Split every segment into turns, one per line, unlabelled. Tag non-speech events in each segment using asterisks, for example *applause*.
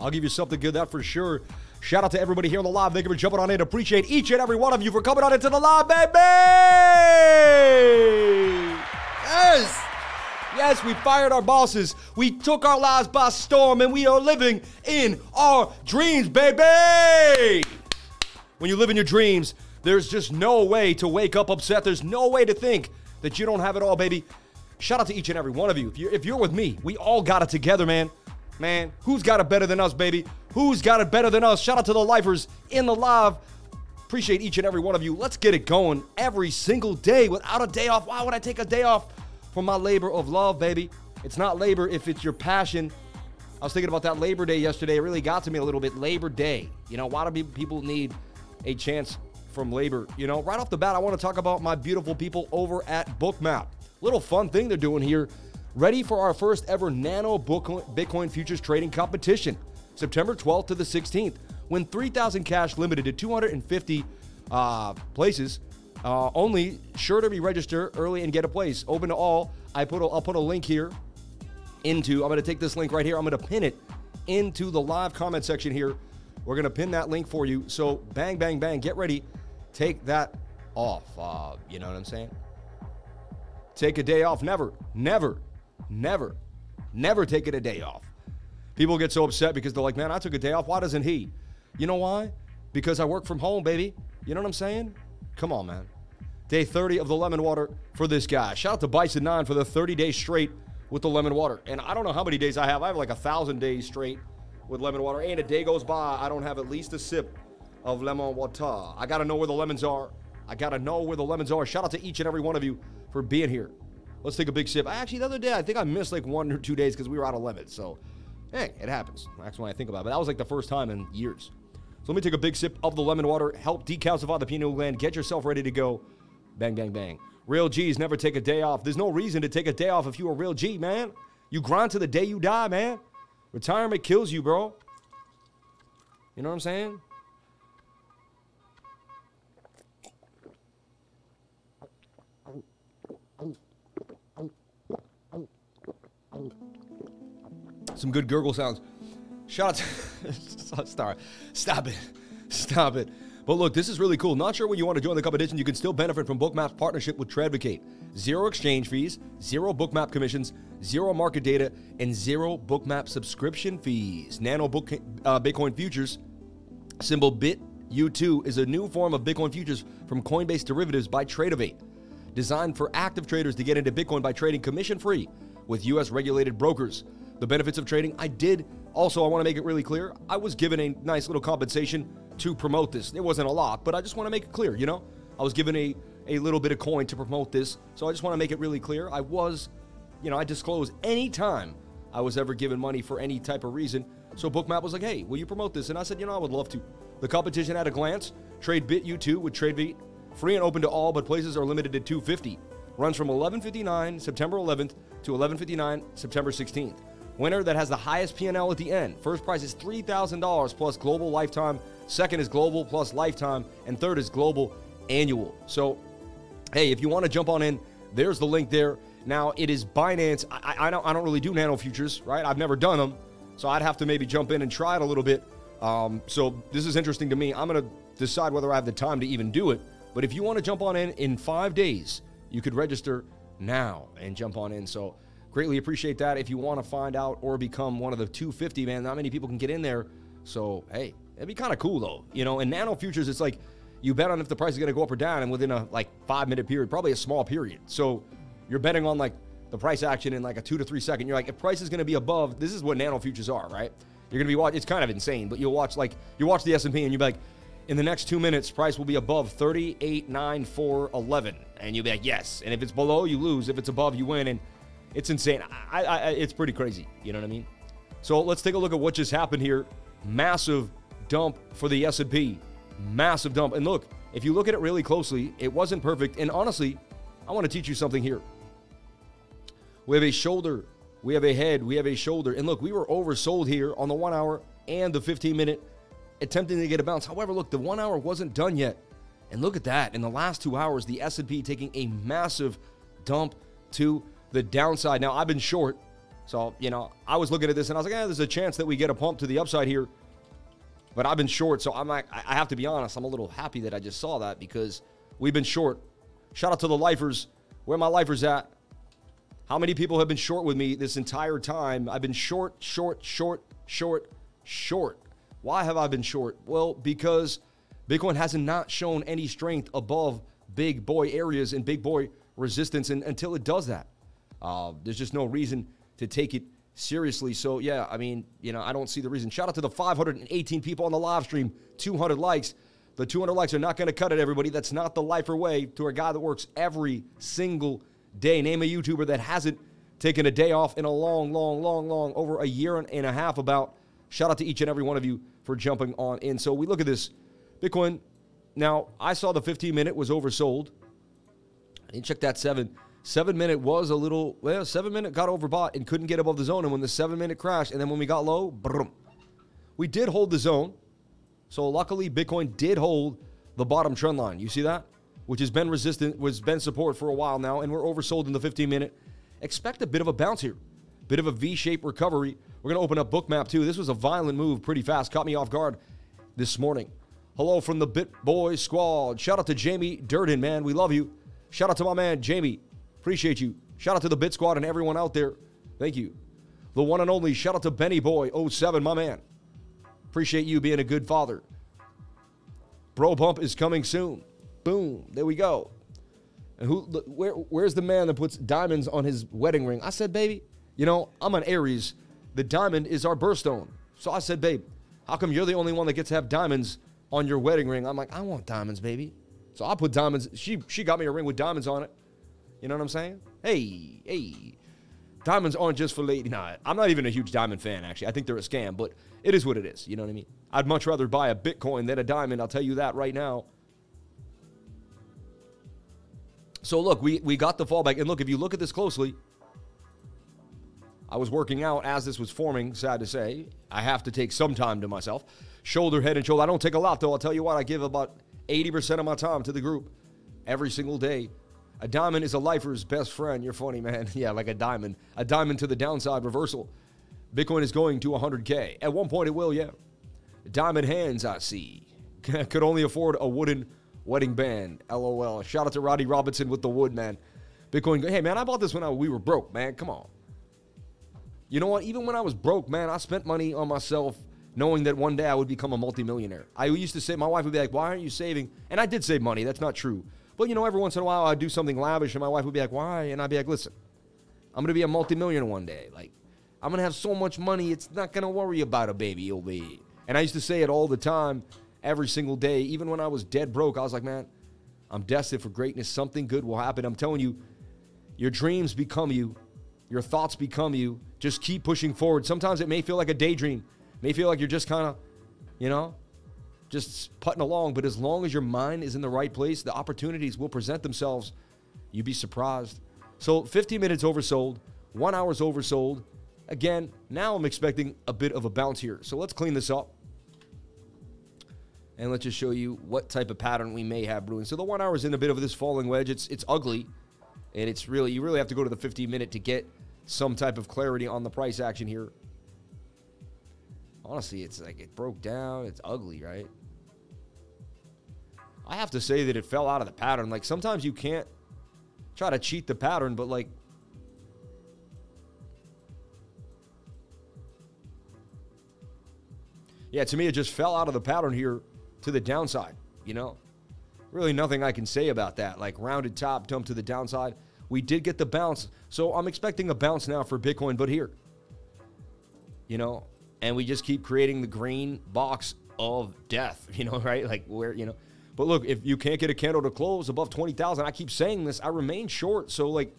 I'll give you something good, that for sure. Shout out to everybody here on the live. Thank you for jumping on in. Appreciate each and every one of you for coming on into the live, baby. Yes. Yes, we fired our bosses. We took our lives by storm, and we are living in our dreams, baby. When you live in your dreams, there's just no way to wake up upset. There's no way to think that you don't have it all, baby. Shout out to each and every one of you. If you're, if you're with me, we all got it together, man. Man, who's got it better than us, baby? Who's got it better than us? Shout out to the lifers in the live. Appreciate each and every one of you. Let's get it going every single day without a day off. Why would I take a day off from my labor of love, baby? It's not labor if it's your passion. I was thinking about that Labor Day yesterday. It really got to me a little bit. Labor Day. You know, why do people need a chance from labor? You know, right off the bat, I want to talk about my beautiful people over at Bookmap. Little fun thing they're doing here ready for our first ever Nano Bitcoin futures trading competition, September 12th to the 16th. Win 3,000 cash limited to 250 uh, places. Uh, only sure to be register early and get a place. Open to all. I put a, I'll put a link here into. I'm going to take this link right here. I'm going to pin it into the live comment section here. We're going to pin that link for you. So bang, bang, bang. Get ready. Take that off. Uh, you know what I'm saying? Take a day off. Never, never Never, never taken a day off. People get so upset because they're like, man, I took a day off. Why doesn't he? You know why? Because I work from home, baby. You know what I'm saying? Come on, man. Day 30 of the lemon water for this guy. Shout out to Bison 9 for the 30 days straight with the lemon water. And I don't know how many days I have. I have like a thousand days straight with lemon water. And a day goes by, I don't have at least a sip of lemon water. I got to know where the lemons are. I got to know where the lemons are. Shout out to each and every one of you for being here. Let's take a big sip. Actually, the other day, I think I missed like one or two days because we were out of lemons. So, hey, it happens. That's when I think about it. But that was like the first time in years. So let me take a big sip of the lemon water. Help decalcify the pineal gland. Get yourself ready to go. Bang, bang, bang. Real G's never take a day off. There's no reason to take a day off if you're a real G, man. You grind to the day you die, man. Retirement kills you, bro. You know what I'm saying? Some good gurgle sounds. Shout out to *laughs* Star. Stop it. Stop it. But look, this is really cool. Not sure when you want to join the competition, you can still benefit from Bookmap's partnership with Tradovate. Zero exchange fees, zero Bookmap commissions, zero market data, and zero Bookmap subscription fees. Nano Book, uh, Bitcoin futures, symbol BIT U2, is a new form of Bitcoin futures from Coinbase derivatives by Tradovate, designed for active traders to get into Bitcoin by trading commission free with U.S. regulated brokers. The benefits of trading, I did also, I want to make it really clear, I was given a nice little compensation to promote this. It wasn't a lot, but I just want to make it clear, you know? I was given a, a little bit of coin to promote this, so I just want to make it really clear. I was, you know, I disclose any time I was ever given money for any type of reason. So Bookmap was like, hey, will you promote this? And I said, you know, I would love to. The competition at a glance, Trade Bit U2 with Tradovate, free and open to all, but places are limited to 250. Runs from 11:59 September 11th to 11:59 September 16th. Winner that has the highest P&L at the end. First prize is $3,000 plus global lifetime. Second is global plus lifetime. And third is global annual. So, hey, if you want to jump on in, there's the link there. Now, it is Binance. I, I, don't, I don't really do nano futures, right? I've never done them. So I'd have to maybe jump in and try it a little bit. Um, so this is interesting to me. I'm going to decide whether I have the time to even do it. But if you want to jump on in in five days, you could register now and jump on in. So Greatly appreciate that. If you want to find out or become one of the 250, man, not many people can get in there. So, hey, it'd be kind of cool though. You know, in nano futures, it's like you bet on if the price is going to go up or down and within a like five minute period, probably a small period. So you're betting on like the price action in like a two to three second. You're like, if price is going to be above, this is what nano futures are, right? You're going to be watching, it's kind of insane, but you'll watch like, you watch the S&P and you'll be like, in the next two minutes, price will be above 38, 9, 4, 11. And you'll be like, yes. And if it's below, you lose. If it's above, you win. And it's insane. I, I, it's pretty crazy. You know what I mean? So let's take a look at what just happened here. Massive dump for the S&P. Massive dump. And look, if you look at it really closely, it wasn't perfect. And honestly, I want to teach you something here. We have a shoulder, we have a head, we have a shoulder. And look, we were oversold here on the 1 hour and the 15 minute attempting to get a bounce. However, look, the 1 hour wasn't done yet. And look at that. In the last 2 hours, the S&P taking a massive dump to the downside. Now, I've been short. So, you know, I was looking at this and I was like, yeah, there's a chance that we get a pump to the upside here. But I've been short, so I'm like, I have to be honest, I'm a little happy that I just saw that because we've been short. Shout out to the lifers. Where my lifers at? How many people have been short with me this entire time? I've been short, short, short, short, short. Why have I been short? Well, because Bitcoin hasn't not shown any strength above big boy areas and big boy resistance and, until it does that. Uh, there's just no reason to take it seriously. So, yeah, I mean, you know, I don't see the reason. Shout out to the 518 people on the live stream, 200 likes. The 200 likes are not going to cut it, everybody. That's not the lifer way to a guy that works every single day. Name a YouTuber that hasn't taken a day off in a long, long, long, long, over a year and a half about. Shout out to each and every one of you for jumping on in. So we look at this Bitcoin. Now, I saw the 15 minute was oversold. I didn't check that seven. Seven minute was a little, well, seven minute got overbought and couldn't get above the zone. And when the seven minute crashed, and then when we got low, brum, we did hold the zone. So luckily, Bitcoin did hold the bottom trend line. You see that? Which has been resistant, was been support for a while now, and we're oversold in the 15 minute. Expect a bit of a bounce here, bit of a V-shaped recovery. We're gonna open up Bookmap too. This was a violent move, pretty fast, caught me off guard this morning. Hello from the Bit Boy Squad. Shout out to Jamie Durden, man. We love you. Shout out to my man Jamie. Appreciate you. Shout out to the Bit Squad and everyone out there. Thank you. The one and only shout out to Benny Boy 07, my man. Appreciate you being a good father. Bro Bump is coming soon. Boom. There we go. And who where where's the man that puts diamonds on his wedding ring? I said, baby, you know, I'm an Aries. The diamond is our birthstone. So I said, babe, how come you're the only one that gets to have diamonds on your wedding ring? I'm like, I want diamonds, baby. So I put diamonds. She she got me a ring with diamonds on it. You know what I'm saying? Hey, hey. Diamonds aren't just for lady. Nah, I'm not even a huge diamond fan, actually. I think they're a scam, but it is what it is. You know what I mean? I'd much rather buy a Bitcoin than a diamond. I'll tell you that right now. So look, we, we got the fallback. And look, if you look at this closely, I was working out as this was forming, sad to say. I have to take some time to myself. Shoulder, head, and shoulder. I don't take a lot, though. I'll tell you what, I give about 80% of my time to the group every single day. A diamond is a lifer's best friend. You're funny, man. *laughs* yeah, like a diamond. A diamond to the downside reversal. Bitcoin is going to 100K. At one point, it will, yeah. Diamond hands, I see. *laughs* Could only afford a wooden wedding band. LOL. Shout out to Roddy Robinson with the wood, man. Bitcoin. Hey, man, I bought this when I, we were broke, man. Come on. You know what? Even when I was broke, man, I spent money on myself knowing that one day I would become a multimillionaire. I used to say, my wife would be like, why aren't you saving? And I did save money. That's not true. But, you know, every once in a while I'd do something lavish and my wife would be like, why? And I'd be like, listen, I'm to be a multimillionaire one day. Like, I'm to have so much money, it's not to worry about a baby. You'll be. And I used to say it all the time, every single day. Even when I was dead broke, I was like, man, I'm destined for greatness. Something good will happen. I'm telling you, your dreams become you, your thoughts become you. Just keep pushing forward. Sometimes it may feel like a daydream, it may feel like you're just kind of, you know, just putting along. But as long as your mind is in the right place, the opportunities will present themselves. You'd be surprised. So 15 minutes oversold, one hour's oversold. Again, now I'm expecting a bit of a bounce here. So let's clean this up. And let's just show you what type of pattern we may have brewing. So the one hour is in a bit of this falling wedge. It's it's ugly. And it's really you really have to go to the 15 minute to get some type of clarity on the price action here. Honestly, it's like it broke down. It's ugly, right? I have to say that it fell out of the pattern. Like sometimes you can't try to cheat the pattern, but like Yeah, to me it just fell out of the pattern here to the downside, you know? Really nothing I can say about that. Like rounded top, dump to the downside. We did get the bounce. So I'm expecting a bounce now for Bitcoin, but here. You know, and we just keep creating the green box of death, *laughs* you know, right? Like where, you know. But look, if you can't get a candle to close above 20,000, I keep saying this, I remain short. So like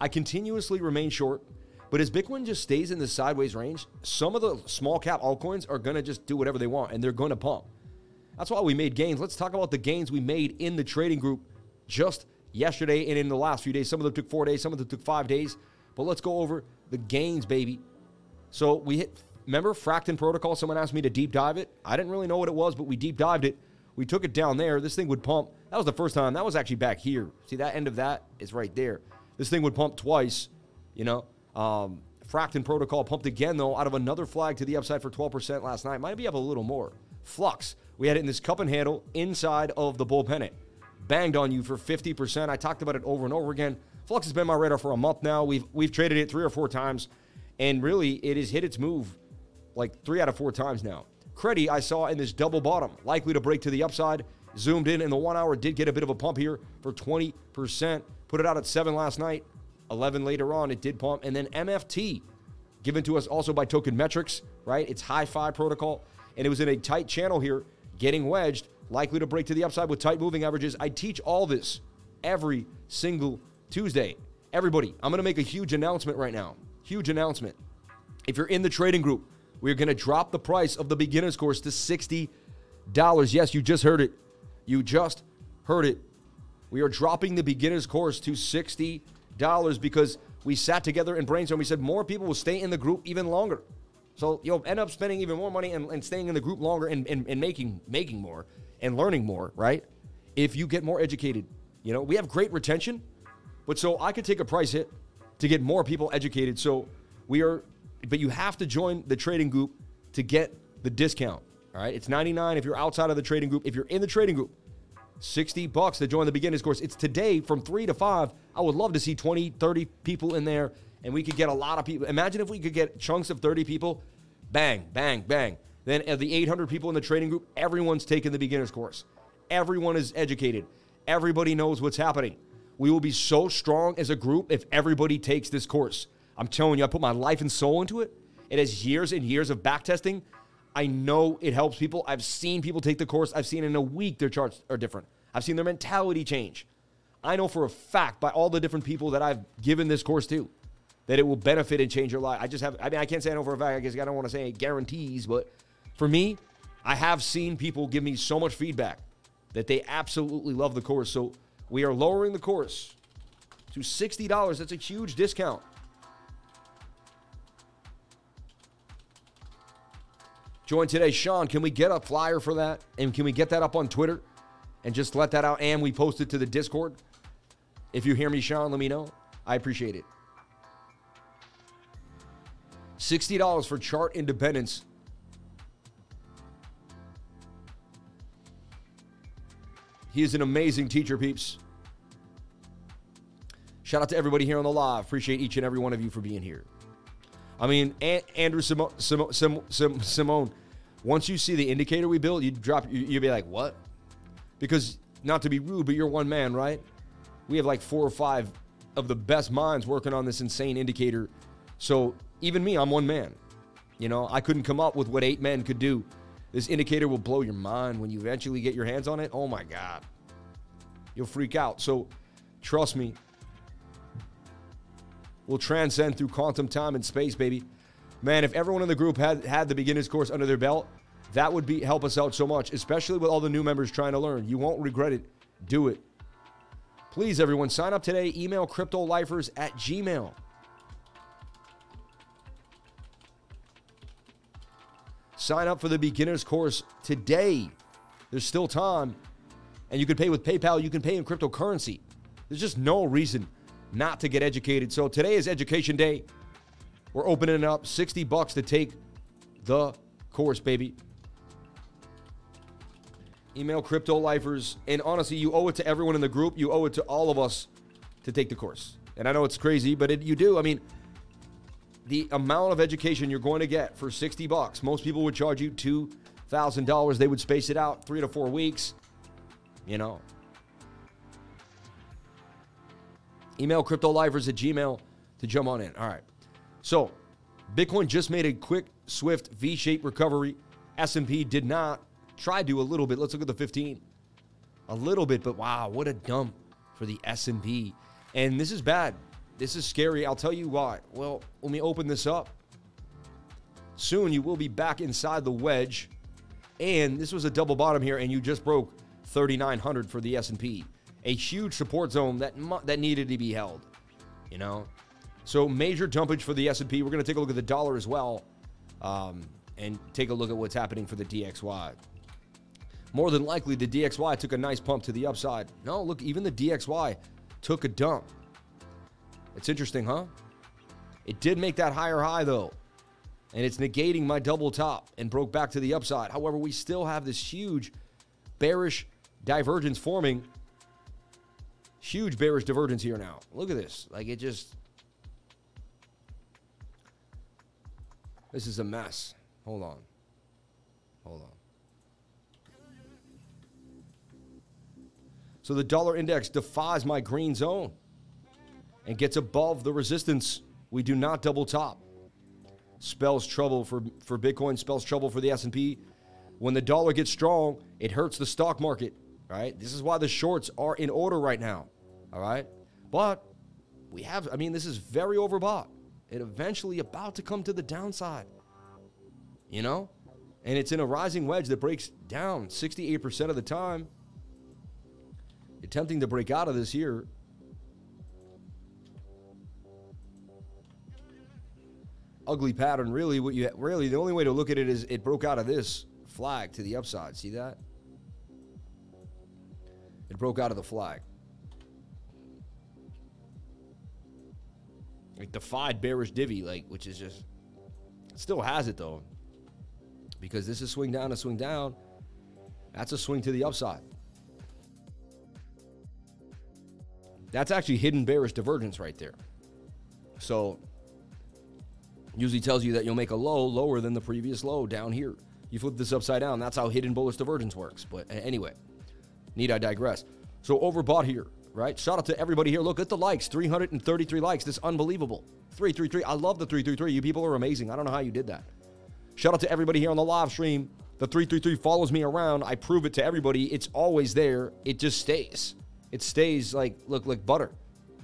I continuously remain short. But as Bitcoin just stays in the sideways range, some of the small cap altcoins are going to just do whatever they want and they're going to pump. That's why we made gains. Let's talk about the gains we made in the trading group just yesterday and in the last few days. Some of them took four days, some of them took five days. But let's go over the gains, baby. So we hit remember Fracton Protocol? Someone asked me to deep dive it. I didn't really know what it was, but we deep dived it. We took it down there. This thing would pump. That was the first time. That was actually back here. See that end of that is right there. This thing would pump twice. You know, um, Fracton Protocol pumped again, though, out of another flag to the upside for 12% last night. Might be up a little more. Flux, we had it in this cup and handle inside of the bull pennant. Banged on you for 50%. I talked about it over and over again. Flux has been my radar for a month now. We've we've traded it three or four times, and really it has hit its move like three out of four times now. Credit I saw in this double bottom, likely to break to the upside. Zoomed in in the one hour, did get a bit of a pump here for 20%. Put it out at seven last night. 11 later on, it did pump. And then MFT, given to us also by Token Metrics, right? It's high five protocol. And it was in a tight channel here, getting wedged, likely to break to the upside with tight moving averages. I teach all this every single Tuesday. Everybody, I'm going to make a huge announcement right now. Huge announcement. If you're in the trading group, we're going to drop the price of the beginner's course to $60. Yes, you just heard it. You just heard it. We are dropping the beginner's course to $60 because we sat together and brainstormed. We said more people will stay in the group even longer. So you'll end up spending even more money and, and staying in the group longer and, and, and making making more and learning more, right? If you get more educated. You know, we have great retention, but so I could take a price hit to get more people educated. So we are, but you have to join the trading group to get the discount. All right. It's 99 if you're outside of the trading group. If you're in the trading group, 60 bucks to join the beginners course. It's today from 3 to 5. I would love to see 20, 30 people in there and we could get a lot of people. Imagine if we could get chunks of 30 people. Bang, bang, bang. Then of the 800 people in the trading group, everyone's taking the beginners course. Everyone is educated. Everybody knows what's happening. We will be so strong as a group if everybody takes this course. I'm telling you, I put my life and soul into it. It has years and years of back testing. I know it helps people. I've seen people take the course. I've seen in a week their charts are different. I've seen their mentality change. I know for a fact by all the different people that I've given this course to that it will benefit and change your life. I just have, I mean, I can't say I know for a fact. I guess I don't want to say guarantees, but for me, I have seen people give me so much feedback that they absolutely love the course. So we are lowering the course to $60. That's a huge discount. Join today, Sean. Can we get a flyer for that? And can we get that up on Twitter and just let that out? And we post it to the Discord. If you hear me, Sean, let me know. I appreciate it. $60 for chart independence. He is an amazing teacher, peeps. Shout out to everybody here on the live. Appreciate each and every one of you for being here. I mean, Andrew Simone, Simone, Simone, once you see the indicator we built, you drop, you'd be like, what? Because not to be rude, but you're one man, right? We have like four or five of the best minds working on this insane indicator. So even me, I'm one man. You know, I couldn't come up with what eight men could do. This indicator will blow your mind when you eventually get your hands on it. Oh my God. You'll freak out. So trust me, we'll transcend through quantum time and space, baby. Man, if everyone in the group had had the beginner's course under their belt, that would be help us out so much, especially with all the new members trying to learn. You won't regret it. Do it. Please, everyone, sign up today. Email cryptolifers at gmail. Sign up for the beginner's course today. There's still time. And you can pay with PayPal, you can pay in cryptocurrency. There's just no reason not to get educated. So today is education day. We're opening it up 60 bucks to take the course, baby. Email crypto lifers. And honestly, you owe it to everyone in the group. You owe it to all of us to take the course. And I know it's crazy, but it, you do. I mean, the amount of education you're going to get for 60 bucks. Most people would charge you $2,000. They would space it out three to four weeks. You know. Email cryptolifers at gmail to jump on in. All right. So Bitcoin just made a quick, swift V-shaped recovery. S&P did not. Try to a little bit. Let's look at the 15. A little bit, but wow, what a dump for the S&P. And this is bad. This is scary. I'll tell you why. Well, let me open this up. Soon you will be back inside the wedge. And this was a double bottom here, and you just broke 3,900 for the S&P. A huge support zone that that needed to be held. You know, so major dumpage for the S&P. We're going to take a look at the dollar as well, um, and take a look at what's happening for the DXY. More than likely, the DXY took a nice pump to the upside. No, look, even the DXY took a dump. It's interesting, huh? It did make that higher high though. And it's negating my double top and broke back to the upside. However, we still have this huge bearish divergence forming. Huge bearish divergence here now. Look at this. Like it just. This is a mess. Hold on. Hold on. So the dollar index defies my green zone and gets above the resistance. We do not double top. Spells trouble for, for Bitcoin, spells trouble for the S&P. When the dollar gets strong, it hurts the stock market, right? This is why the shorts are in order right now, all right? But we have, I mean, this is very overbought. It eventually about to come to the downside, you know? And it's in a rising wedge that breaks down 68% of the time attempting to break out of this here. Ugly pattern. Really, what you really the only way to look at it is it broke out of this flag to the upside. See that? It broke out of the flag. It defied bearish divvy, like which is just still has it though. Because this is swing down to swing down. That's a swing to the upside. That's actually hidden bearish divergence right there. So usually tells you that you'll make a low lower than the previous low down here. You flip this upside down. That's how hidden bullish divergence works. But anyway, need I digress. So overbought here, right? Shout out to everybody here. Look at the likes 333 likes. This unbelievable. 333. I love the 333. You people are amazing. I don't know how you did that. Shout out to everybody here on the live stream. The 333 follows me around. I prove it to everybody. It's always there. It just stays. It stays like look like butter.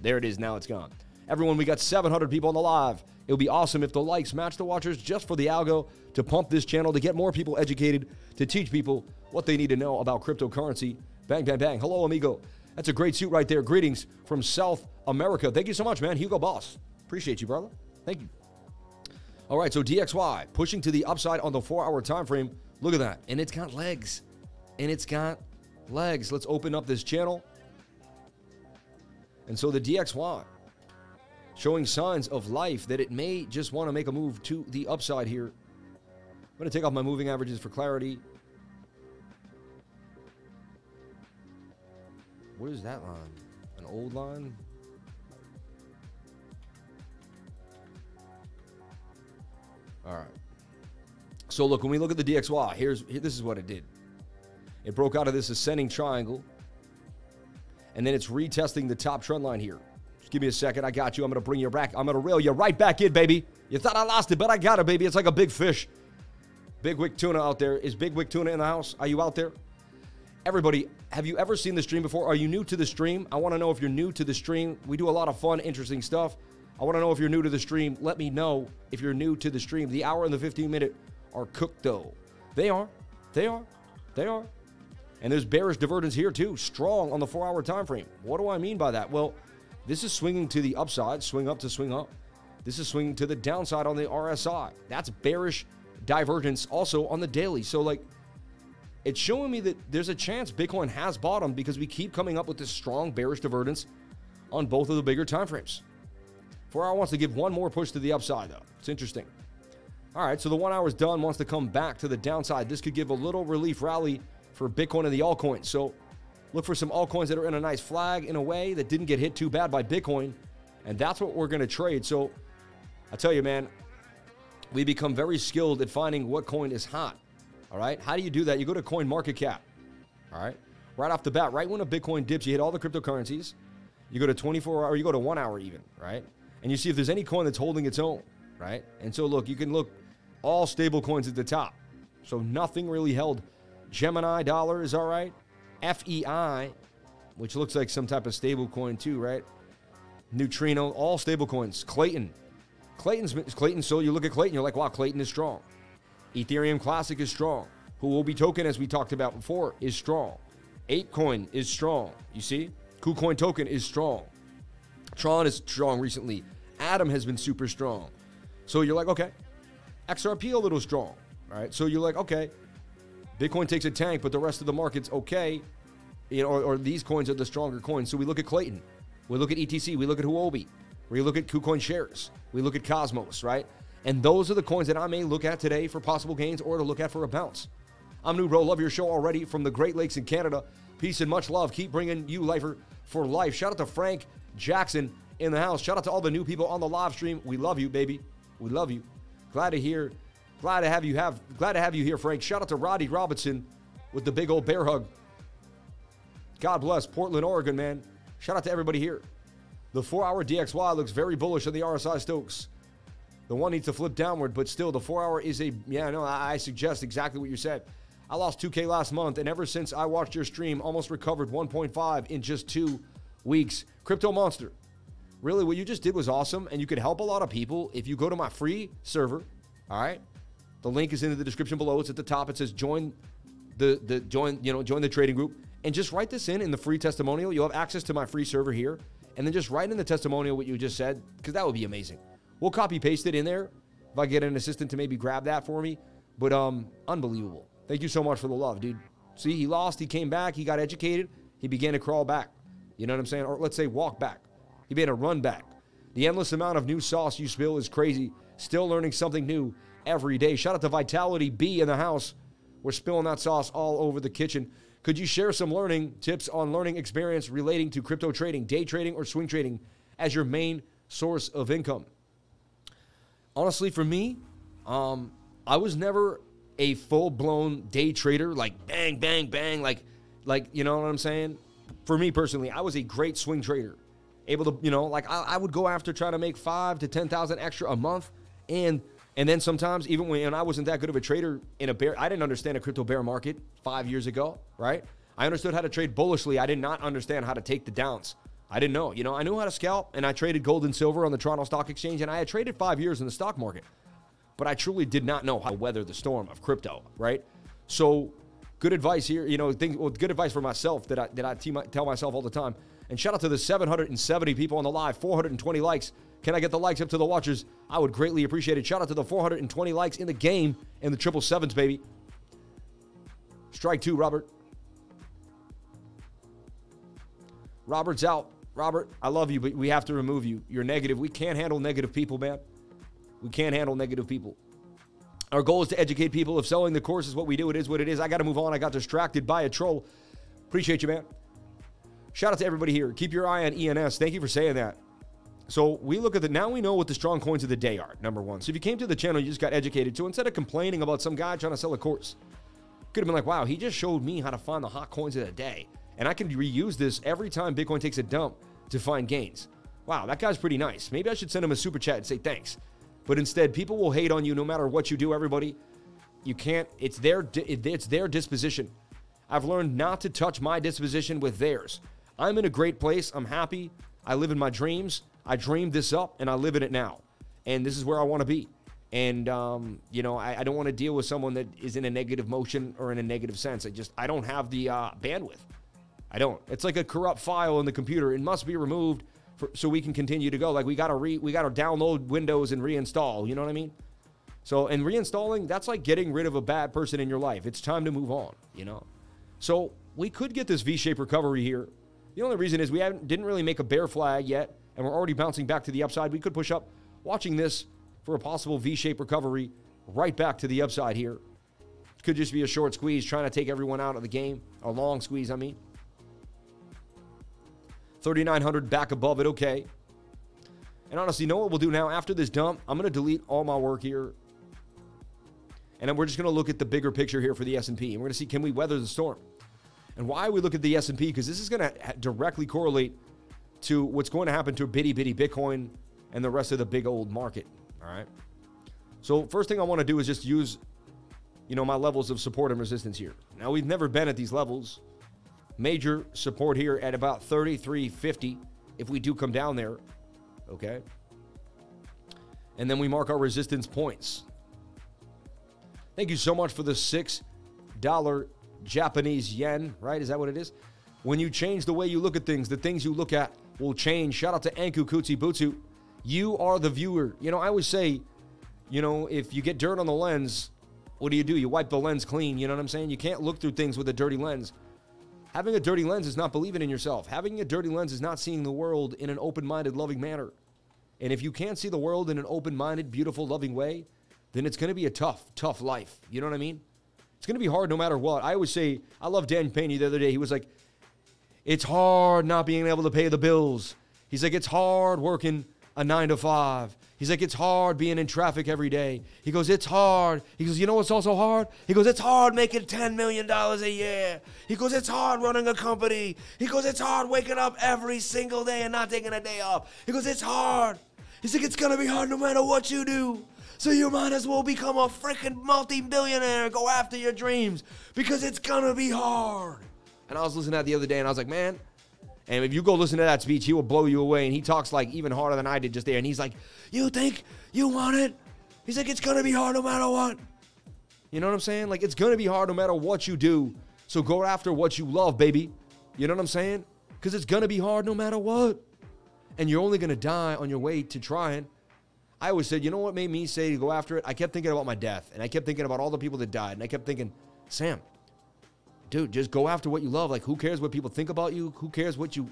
There it is. Now it's gone. Everyone, we got 700 people on the live. It would be awesome if the likes match the watchers just for the algo to pump this channel to get more people educated, to teach people what they need to know about cryptocurrency. Bang, bang, bang. Hello, amigo. That's a great suit right there. Greetings from South America. Thank you so much, man. Hugo Boss. Appreciate you, brother. Thank you. All right, so DXY pushing to the upside on the four hour time frame. Look at that. And it's got legs. And it's got legs. Let's open up this channel. And so the DXY showing signs of life that it may just want to make a move to the upside here. I'm going to take off my moving averages for clarity. What is that line? An old line? All right. So look, when we look at the DXY, here's here, this is what it did. It broke out of this ascending triangle and then it's retesting the top trend line here. Just give me a second. I got you. I'm to bring you back. I'm to reel you right back in, baby. You thought I lost it, but I got it, baby. It's like a big fish. Big Wick Tuna out there. Is Big Wick Tuna in the house? Are you out there? Everybody, have you ever seen the stream before? Are you new to the stream? I want to know if you're new to the stream. We do a lot of fun, interesting stuff. I want to know if you're new to the stream. Let me know if you're new to the stream. The hour and the 15 minute are cooked, though. They are. They are. They are. And there's bearish divergence here too, strong on the four hour time frame. What do I mean by that? Well, this is swinging to the upside, swing up to swing up. This is swinging to the downside on the RSI. That's bearish divergence also on the daily. So, like, it's showing me that there's a chance Bitcoin has bottomed because we keep coming up with this strong bearish divergence on both of the bigger time frames. Four hour wants to give one more push to the upside, though. It's interesting. All right, so the one hour is done, wants to come back to the downside. This could give a little relief rally for Bitcoin and the altcoins. So look for some altcoins that are in a nice flag in a way that didn't get hit too bad by Bitcoin. And that's what we're going to trade. So I tell you, man, we become very skilled at finding what coin is hot. All right. How do you do that? You go to Coin Market Cap. All right. Right off the bat, right when a Bitcoin dips, you hit all the cryptocurrencies. You go to 24 hour, you go to one hour even, right? And you see if there's any coin that's holding its own, right? And so look, you can look all stable coins at the top. So nothing really held Gemini dollar is all right. FEI, which looks like some type of stable coin too, right? Neutrino, all stable coins. Klaytn. Klaytn's Klaytn, so you look at Klaytn, you're like, wow, Klaytn is strong. Ethereum Classic is strong. Huobi token, as we talked about before, is strong. Apecoin is strong. You see? KuCoin token is strong. Tron is strong recently. Atom has been super strong. So you're like, okay. XRP a little strong. right? So you're like, okay. Bitcoin takes a tank, but the rest of the market's okay. You know, or, or these coins are the stronger coins. So we look at Klaytn, we look at ETC, we look at Huobi. We look at KuCoin shares. We look at Cosmos, right? And those are the coins that I may look at today for possible gains or to look at for a bounce. I'm New Bro. Love your show already from the Great Lakes in Canada. Peace and much love. Keep bringing you lifer for life. Shout out to Frank Jackson in the house. Shout out to all the new people on the live stream. We love you, baby. We love you. Glad to hear. Glad to have you have. Glad to have you here, Frank. Shout out to Roddy Robinson with the big old bear hug. God bless Portland, Oregon, man. Shout out to everybody here. The four-hour DXY looks very bullish on the RSI Stokes. The one needs to flip downward, but still, the four-hour is a yeah. No, I suggest exactly what you said. I lost 2K last month, and ever since I watched your stream, almost recovered 1.5 in just two weeks. Crypto Monster. Really, what you just did was awesome, and you could help a lot of people if you go to my free server. All right, the link is in the description below. It's at the top. It says join the the join you know join the trading group, and just write this in in the free testimonial. You'll have access to my free server here, and then just write in the testimonial what you just said because that would be amazing. We'll copy paste it in there if I get an assistant to maybe grab that for me. But um, unbelievable. Thank you so much for the love, dude. See, he lost, he came back, he got educated, he began to crawl back. You know what I'm saying? Or let's say walk back. He began to run back. The endless amount of new sauce you spill is crazy. Still learning something new every day. Shout out to Vitality B in the house. We're spilling that sauce all over the kitchen. Could you share some learning tips on learning experience relating to crypto trading, day trading, or swing trading as your main source of income? Honestly, for me, um, I was never a full blown day trader, like bang, bang, bang, like, like you know what I'm saying. For me personally, I was a great swing trader, able to, you know, like I, I would go after trying to make five to ten thousand extra a month, and and then sometimes even when I wasn't that good of a trader in a bear, I didn't understand a crypto bear market five years ago, right? I understood how to trade bullishly. I did not understand how to take the downs. I didn't know. You know, I knew how to scalp, and I traded gold and silver on the Toronto Stock Exchange, and I had traded five years in the stock market but I truly did not know how to weather the storm of crypto, right? So, good advice here. You know, think, well, good advice for myself that I, that I tell myself all the time. And shout out to the 770 people on the live, 420 likes. Can I get the likes up to the watchers? I would greatly appreciate it. Shout out to the 420 likes in the game and the triple sevens, baby. Strike two, Robert. Robert's out. Robert, I love you, but we have to remove you. You're negative. We can't handle negative people, man. We can't handle negative people. Our goal is to educate people. If selling the course is what we do, it is what it is. I got to move on. I got distracted by a troll. Appreciate you, man. Shout out to everybody here. Keep your eye on ENS. Thank you for saying that. So we look at the now we know what the strong coins of the day are. Number one. So if you came to the channel, you just got educated. So instead of complaining about some guy trying to sell a course, could have been like, wow, he just showed me how to find the hot coins of the day, and I can reuse this every time Bitcoin takes a dump to find gains. Wow, that guy's pretty nice. Maybe I should send him a super chat and say thanks. But instead, people will hate on you no matter what you do, everybody. You can't, it's their, it's their disposition. I've learned not to touch my disposition with theirs. I'm in a great place. I'm happy. I live in my dreams. I dreamed this up and I live in it now. And this is where I want to be. And, um, you know, I, I don't want to deal with someone that is in a negative motion or in a negative sense. I just, I don't have the uh, bandwidth. I don't. It's like a corrupt file in the computer. It must be removed for, so we can continue to go. Like we got to re we got to download Windows and reinstall. You know what I mean? So and reinstalling that's like getting rid of a bad person in your life. It's time to move on. You know. So we could get this V-shaped recovery here. The only reason is we haven't didn't really make a bear flag yet, and we're already bouncing back to the upside. We could push up. Watching this for a possible V-shaped recovery right back to the upside here. Could just be a short squeeze trying to take everyone out of the game. A long squeeze, I mean. 3,900 back above it, okay. And honestly, you know what we'll do now? After this dump, I'm going to delete all my work here. And then we're just going to look at the bigger picture here for the S&P. And we're going to see, can we weather the storm? And why we look at the S&P? Because this is going to directly correlate to what's going to happen to bitty bitty Bitcoin and the rest of the big old market. All right. So first thing I want to do is just use, you know, my levels of support and resistance here. Now we've never been at these levels. Major support here at about 33.50 if we do come down there. Okay. And then we mark our resistance points. Thank you so much for the $6 Japanese yen, right? Is that what it is? When you change the way you look at things, the things you look at will change. Shout out to Anku Kutsi Butsu. You are the viewer. You know, I always say, you know, if you get dirt on the lens, what do you do? You wipe the lens clean. You know what I'm saying? You can't look through things with a dirty lens. Having a dirty lens is not believing in yourself. Having a dirty lens is not seeing the world in an open minded, loving manner. And if you can't see the world in an open minded, beautiful, loving way, then it's going to be a tough, tough life. You know what I mean? It's going to be hard no matter what. I always say, I love Dan Payne the other day. He was like, it's hard not being able to pay the bills. He's like, it's hard working a nine to five. He's like, it's hard being in traffic every day. He goes, it's hard. He goes, you know what's also hard? He goes, it's hard making $10 million a year. He goes, it's hard running a company. He goes, it's hard waking up every single day and not taking a day off. He goes, it's hard. He's like, it's gonna be hard no matter what you do. So you might as well become a freaking multi-billionaire and go after your dreams because it's gonna be hard. And I was listening to that the other day and I was like, man, and if you go listen to that speech, he will blow you away. And he talks like even harder than I did just there. And he's like, You think you want it? He's like, It's going to be hard no matter what. You know what I'm saying? Like, it's going to be hard no matter what you do. So go after what you love, baby. You know what I'm saying? Because it's going to be hard no matter what. And you're only going to die on your way to trying. I always said, you know what made me say to go after it? I kept thinking about my death. And I kept thinking about all the people that died. And I kept thinking, Sam, dude, just go after what you love. Like, who cares what people think about you? Who cares what you.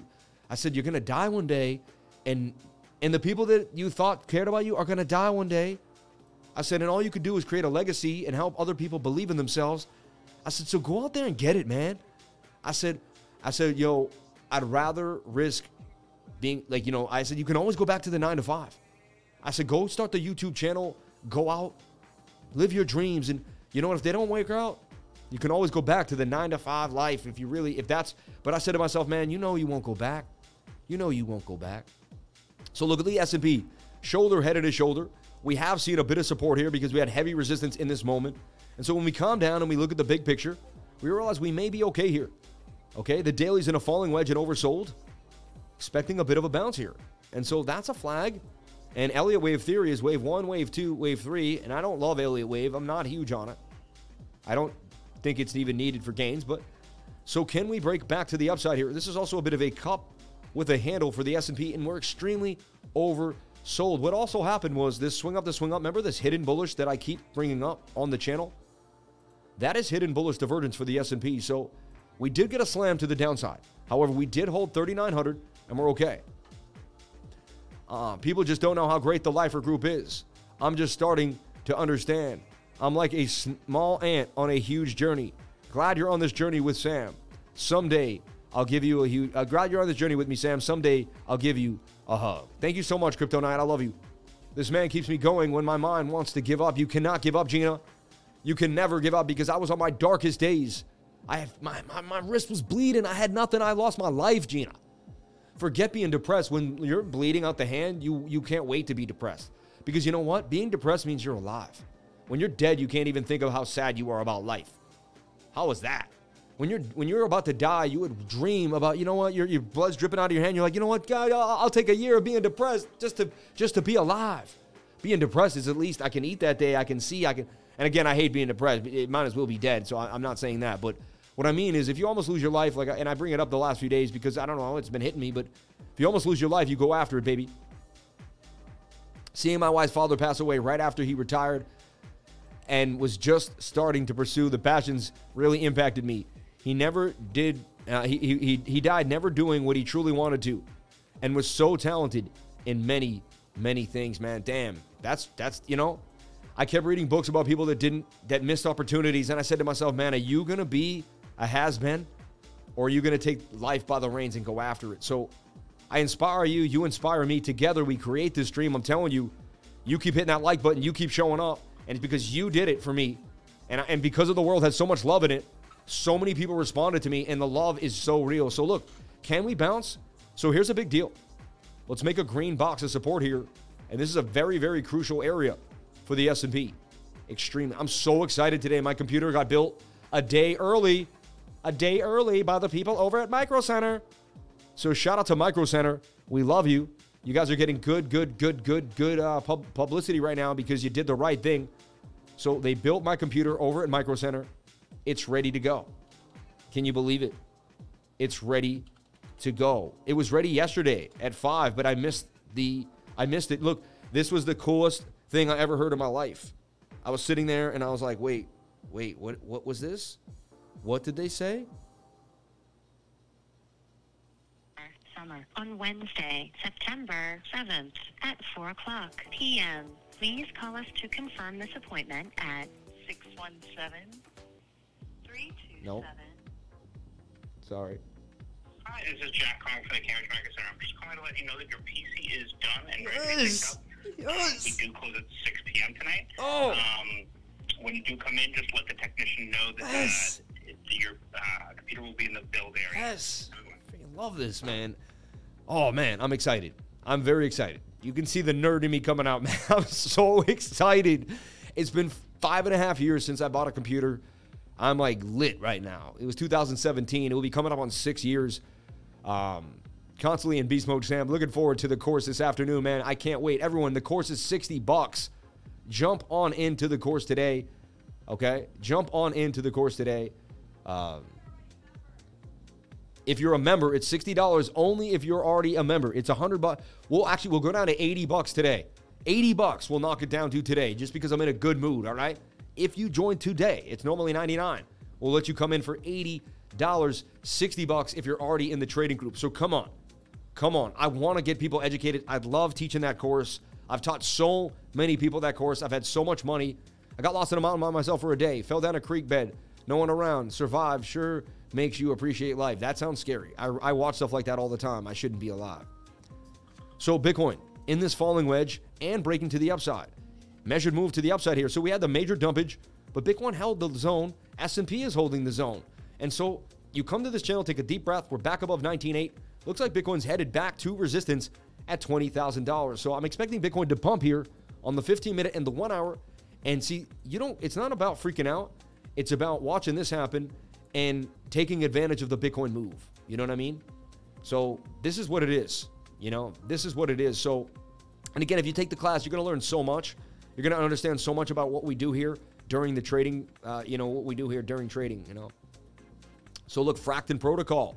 I said, you're going to die one day, and and the people that you thought cared about you are going to die one day. I said, and all you could do is create a legacy and help other people believe in themselves. I said, so go out there and get it, man. I said, I said, yo, I'd rather risk being like, you know, I said, you can always go back to the nine to five. I said, go start the YouTube channel, go out, live your dreams. And you know what? If they don't work out, you can always go back to the nine to five life if you really, if that's, but I said to myself, man, you know you won't go back. You know you won't go back. So look at the S&P, shoulder headed to shoulder. We have seen a bit of support here because we had heavy resistance in this moment. And so when we calm down and we look at the big picture, we realize we may be okay here. Okay, the daily's in a falling wedge and oversold, expecting a bit of a bounce here. And so that's a flag. And Elliott wave theory is wave one, wave two, wave three. And I don't love Elliott wave. I'm not huge on it. I don't think it's even needed for gains. But so can we break back to the upside here? This is also a bit of a cup with a handle for the S&P, and we're extremely oversold. What also happened was this swing up, the swing up. Remember this hidden bullish that I keep bringing up on the channel? That is hidden bullish divergence for the S&P. So we did get a slam to the downside. However, we did hold 3,900, and we're okay. Uh, people just don't know how great the Lifer Group is. I'm just starting to understand I'm like a small ant on a huge journey. Glad you're on this journey with Sam. Someday I'll give you a huge. Uh, glad you're on this journey with me, Sam. Someday I'll give you a hug. Thank you so much, Crypto Knight. I love you. This man keeps me going when my mind wants to give up. You cannot give up, Gina. You can never give up because I was on my darkest days. I have my, my, my wrist was bleeding. I had nothing. I lost my life, Gina. Forget being depressed. When you're bleeding out the hand, you you can't wait to be depressed. Because you know what? Being depressed means you're alive. When you're dead, you can't even think of how sad you are about life. How is that? When you're when you're about to die, you would dream about you know what your, your blood's dripping out of your hand. You're like you know what, God, I'll, I'll take a year of being depressed just to just to be alive. Being depressed is at least I can eat that day. I can see. I can. And again, I hate being depressed. It might as well be dead. So I, I'm not saying that. But what I mean is, if you almost lose your life, like, and I bring it up the last few days because I don't know, it's been hitting me. But if you almost lose your life, you go after it, baby. Seeing my wife's father pass away right after he retired and was just starting to pursue the passions really impacted me. He never did, uh, he, he, he died never doing what he truly wanted to and was so talented in many, many things, man. Damn, that's, that's, you know, I kept reading books about people that didn't, that missed opportunities. And I said to myself, man, are you going to be a has been or are you going to take life by the reins and go after it? So I inspire you, you inspire me. Together we create this dream. I'm telling you, you keep hitting that like button, you keep showing up and it's because you did it for me. And, and because of the world has so much love in it, so many people responded to me, and the love is so real. So look, can we bounce? So here's a big deal. Let's make a green box of support here, and this is a very, very crucial area for the S&P. Extremely. I'm so excited today. My computer got built a day early, a day early by the people over at Micro Center. So shout out to Micro Center. We love you. You guys are getting good, good, good, good, good uh, pub- publicity right now because you did the right thing. So they built my computer over at Micro Center. It's ready to go. Can you believe it? It's ready to go. It was ready yesterday at five, but I missed the I missed it. Look, this was the coolest thing I ever heard in my life. I was sitting there and I was like, wait, wait, what what was this? What did they say?
Comma, on Wednesday, September 7th at 4 o'clock p.m. Please call us to confirm this appointment at 617 327
Nope. Sorry.
Hi, this is Jack calling from the Cambridge Micro Center. I'm just calling to let you know that your PC is done and ready to be picked up. We do close at 6 p.m. tonight.
Oh.
Um, when you do come in, just let the technician know that
Yes.
uh, your uh, computer will be in the build area.
Yes. I freaking love this, man. Oh, man, I'm excited. I'm very excited. You can see the nerd in me coming out, *laughs* man. I'm so excited. It's been five and a half years since I bought a computer. I'm like lit right now. It was 2017. It will be coming up on six years. Um, constantly in beast mode, Sam. Looking forward to the course this afternoon, man. I can't wait. Everyone, the course is 60 bucks. Jump on into the course today. Okay? Jump on into the course today. Um, if you're a member, it's sixty dollars only if you're already a member. It's a hundred bucks. We'll actually we'll go down to eighty bucks today. Eighty bucks we'll knock it down to today, just because I'm in a good mood. All right. If you join today, it's normally ninety nine. We'll let you come in for eighty dollars, sixty bucks if you're already in the trading group. So come on, come on. I want to get people educated. I love teaching that course. I've taught so many people that course. I've had so much money. I got lost in a mountain by myself for a day, fell down a creek bed, no one around, survived. Sure makes you appreciate life. That sounds scary. I, I watch stuff like that all the time. I shouldn't be alive. So Bitcoin in this falling wedge and breaking to the upside. Measured move to the upside here. So we had the major dumpage, but Bitcoin held the zone. S&P is holding the zone. And so you come to this channel, take a deep breath. We're back above 19.8. Looks like Bitcoin's headed back to resistance at $20,000. So I'm expecting Bitcoin to pump here on the 15 minute and the 1 hour. And see, you don't it's not about freaking out. It's about watching this happen and taking advantage of the Bitcoin move. You know what I mean? So this is what it is. You know, this is what it is. So, and again, if you take the class, you're going to learn so much. You're going to understand so much about what we do here during the trading. Uh, you know what we do here during trading. You know. So look, Fracton Protocol,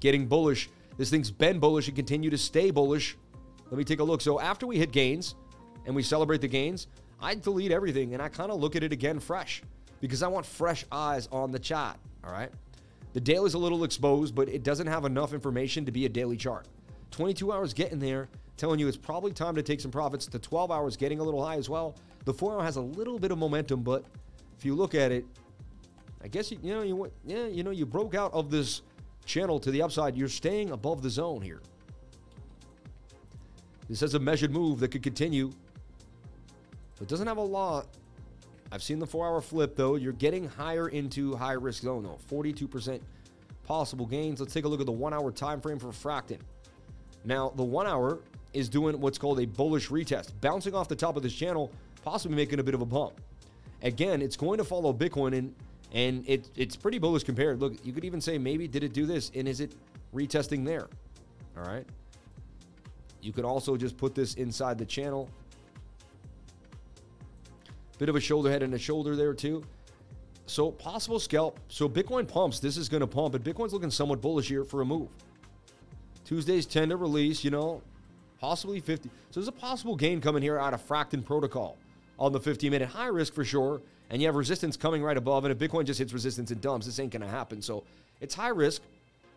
getting bullish. This thing's been bullish and continue to stay bullish. Let me take a look. So after we hit gains, and we celebrate the gains, I delete everything and I kind of look at it again fresh because I want fresh eyes on the chart. All right. The daily is a little exposed, but it doesn't have enough information to be a daily chart. 22 hours getting there, telling you it's probably time to take some profits. The 12 hours getting a little high as well. The 4 hour has a little bit of momentum, but if you look at it, I guess you, you know you yeah you know you broke out of this channel to the upside. You're staying above the zone here. This has a measured move that could continue. It doesn't have a lot. I've seen the four hour flip though. You're getting higher into high risk zone though. 42% possible gains. Let's take a look at the one hour time frame for Fracton. Now, the one hour is doing what's called a bullish retest, bouncing off the top of this channel, possibly making a bit of a bump. Again, it's going to follow Bitcoin and and it, it's pretty bullish compared. Look, you could even say maybe did it do this and is it retesting there? All right. You could also just put this inside the channel. Bit of a shoulder head and a shoulder there too. So possible scalp. So Bitcoin pumps. This is going to pump, but Bitcoin's looking somewhat bullish here for a move. Tuesday's tender release, you know, possibly 50. So there's a possible gain coming here out of Fracton Protocol on the 15 minute high risk for sure. And you have resistance coming right above. And if Bitcoin just hits resistance and dumps, this ain't going to happen. So it's high risk,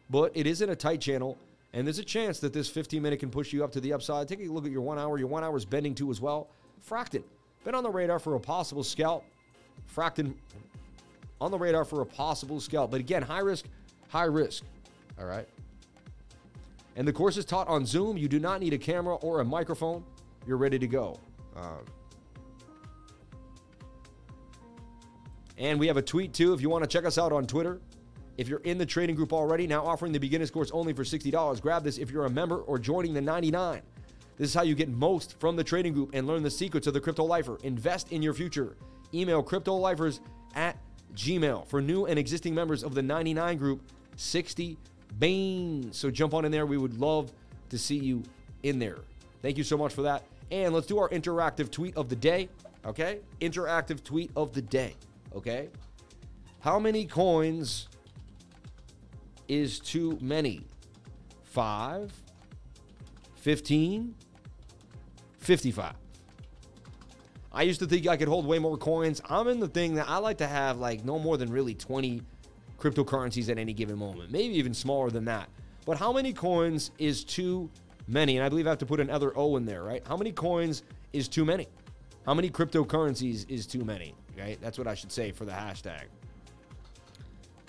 but it is in a tight channel. And there's a chance that this 15 minute can push you up to the upside. Take a look at your one hour. Your one hour is bending too as well. Fracton, been on the radar for a possible scalp. Fracton on the radar for a possible scalp. But again, high risk, high risk. All right. And the course is taught on Zoom. You do not need a camera or a microphone. You're ready to go. Um, and we have a tweet too if you want to check us out on Twitter. If you're in the trading group already, now offering the beginner's course only for $60. Grab this if you're a member or joining the 99. This is how you get most from the trading group and learn the secrets of the crypto lifer. Invest in your future. Email cryptolifers at Gmail. For new and existing members of the 99 group, 60 Bain. So jump on in there. We would love to see you in there. Thank you so much for that. And let's do our interactive tweet of the day. Okay? Interactive tweet of the day. Okay? How many coins is too many? Five, 15, 55. I used to think I could hold way more coins. I'm in the thing that I like to have like no more than really 20 cryptocurrencies at any given moment, maybe even smaller than that. But how many coins is too many? And I believe I have to put another O in there, right? How many coins is too many? How many cryptocurrencies is too many? Right? That's what I should say for the hashtag.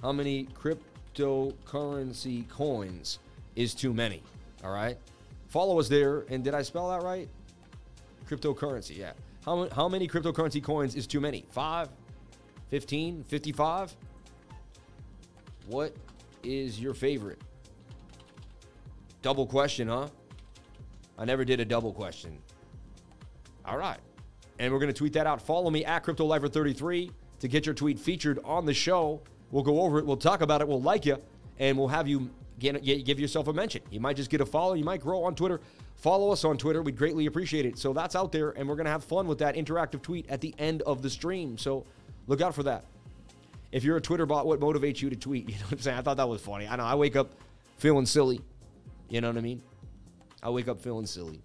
How many cryptocurrency coins is too many? All right. Follow us there. And did I spell that right? Cryptocurrency, yeah. How, how many cryptocurrency coins is too many? Five? 15? 55? What is your favorite? Double question, huh? I never did a double question. All right. And we're going to tweet that out. Follow me at CryptoLifer33 to get your tweet featured on the show. We'll go over it. We'll talk about it. We'll like you. And we'll have you give yourself a mention. You might just get a follow. You might grow on Twitter. Follow us on Twitter. We'd greatly appreciate it. So that's out there. And we're going to have fun with that interactive tweet at the end of the stream. So look out for that. If you're a Twitter bot, what motivates you to tweet? *laughs* You know what I'm saying? I thought that was funny. I know. I wake up feeling silly. You know what I mean? I wake up feeling silly.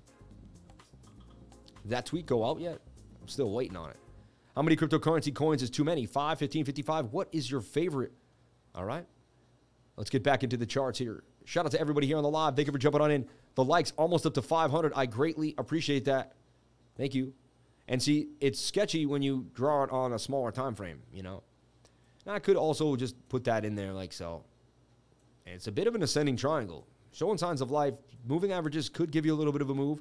Did that tweet go out yet? I'm still waiting on it. How many cryptocurrency coins is too many? 5, 15, 55? What is your favorite? All right. Let's get back into the charts here. Shout out to everybody here on the live. Thank you for jumping on in. The likes almost up to 500. I greatly appreciate that. Thank you. And see, it's sketchy when you draw it on a smaller time frame, you know. And I could also just put that in there like so. And it's a bit of an ascending triangle. Showing signs of life. Moving averages could give you a little bit of a move.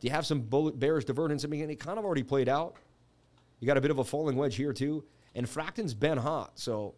Do you have some bullet bearish divergence? I mean, it kind of already played out. You got a bit of a falling wedge here too. And Fracton's been hot. So,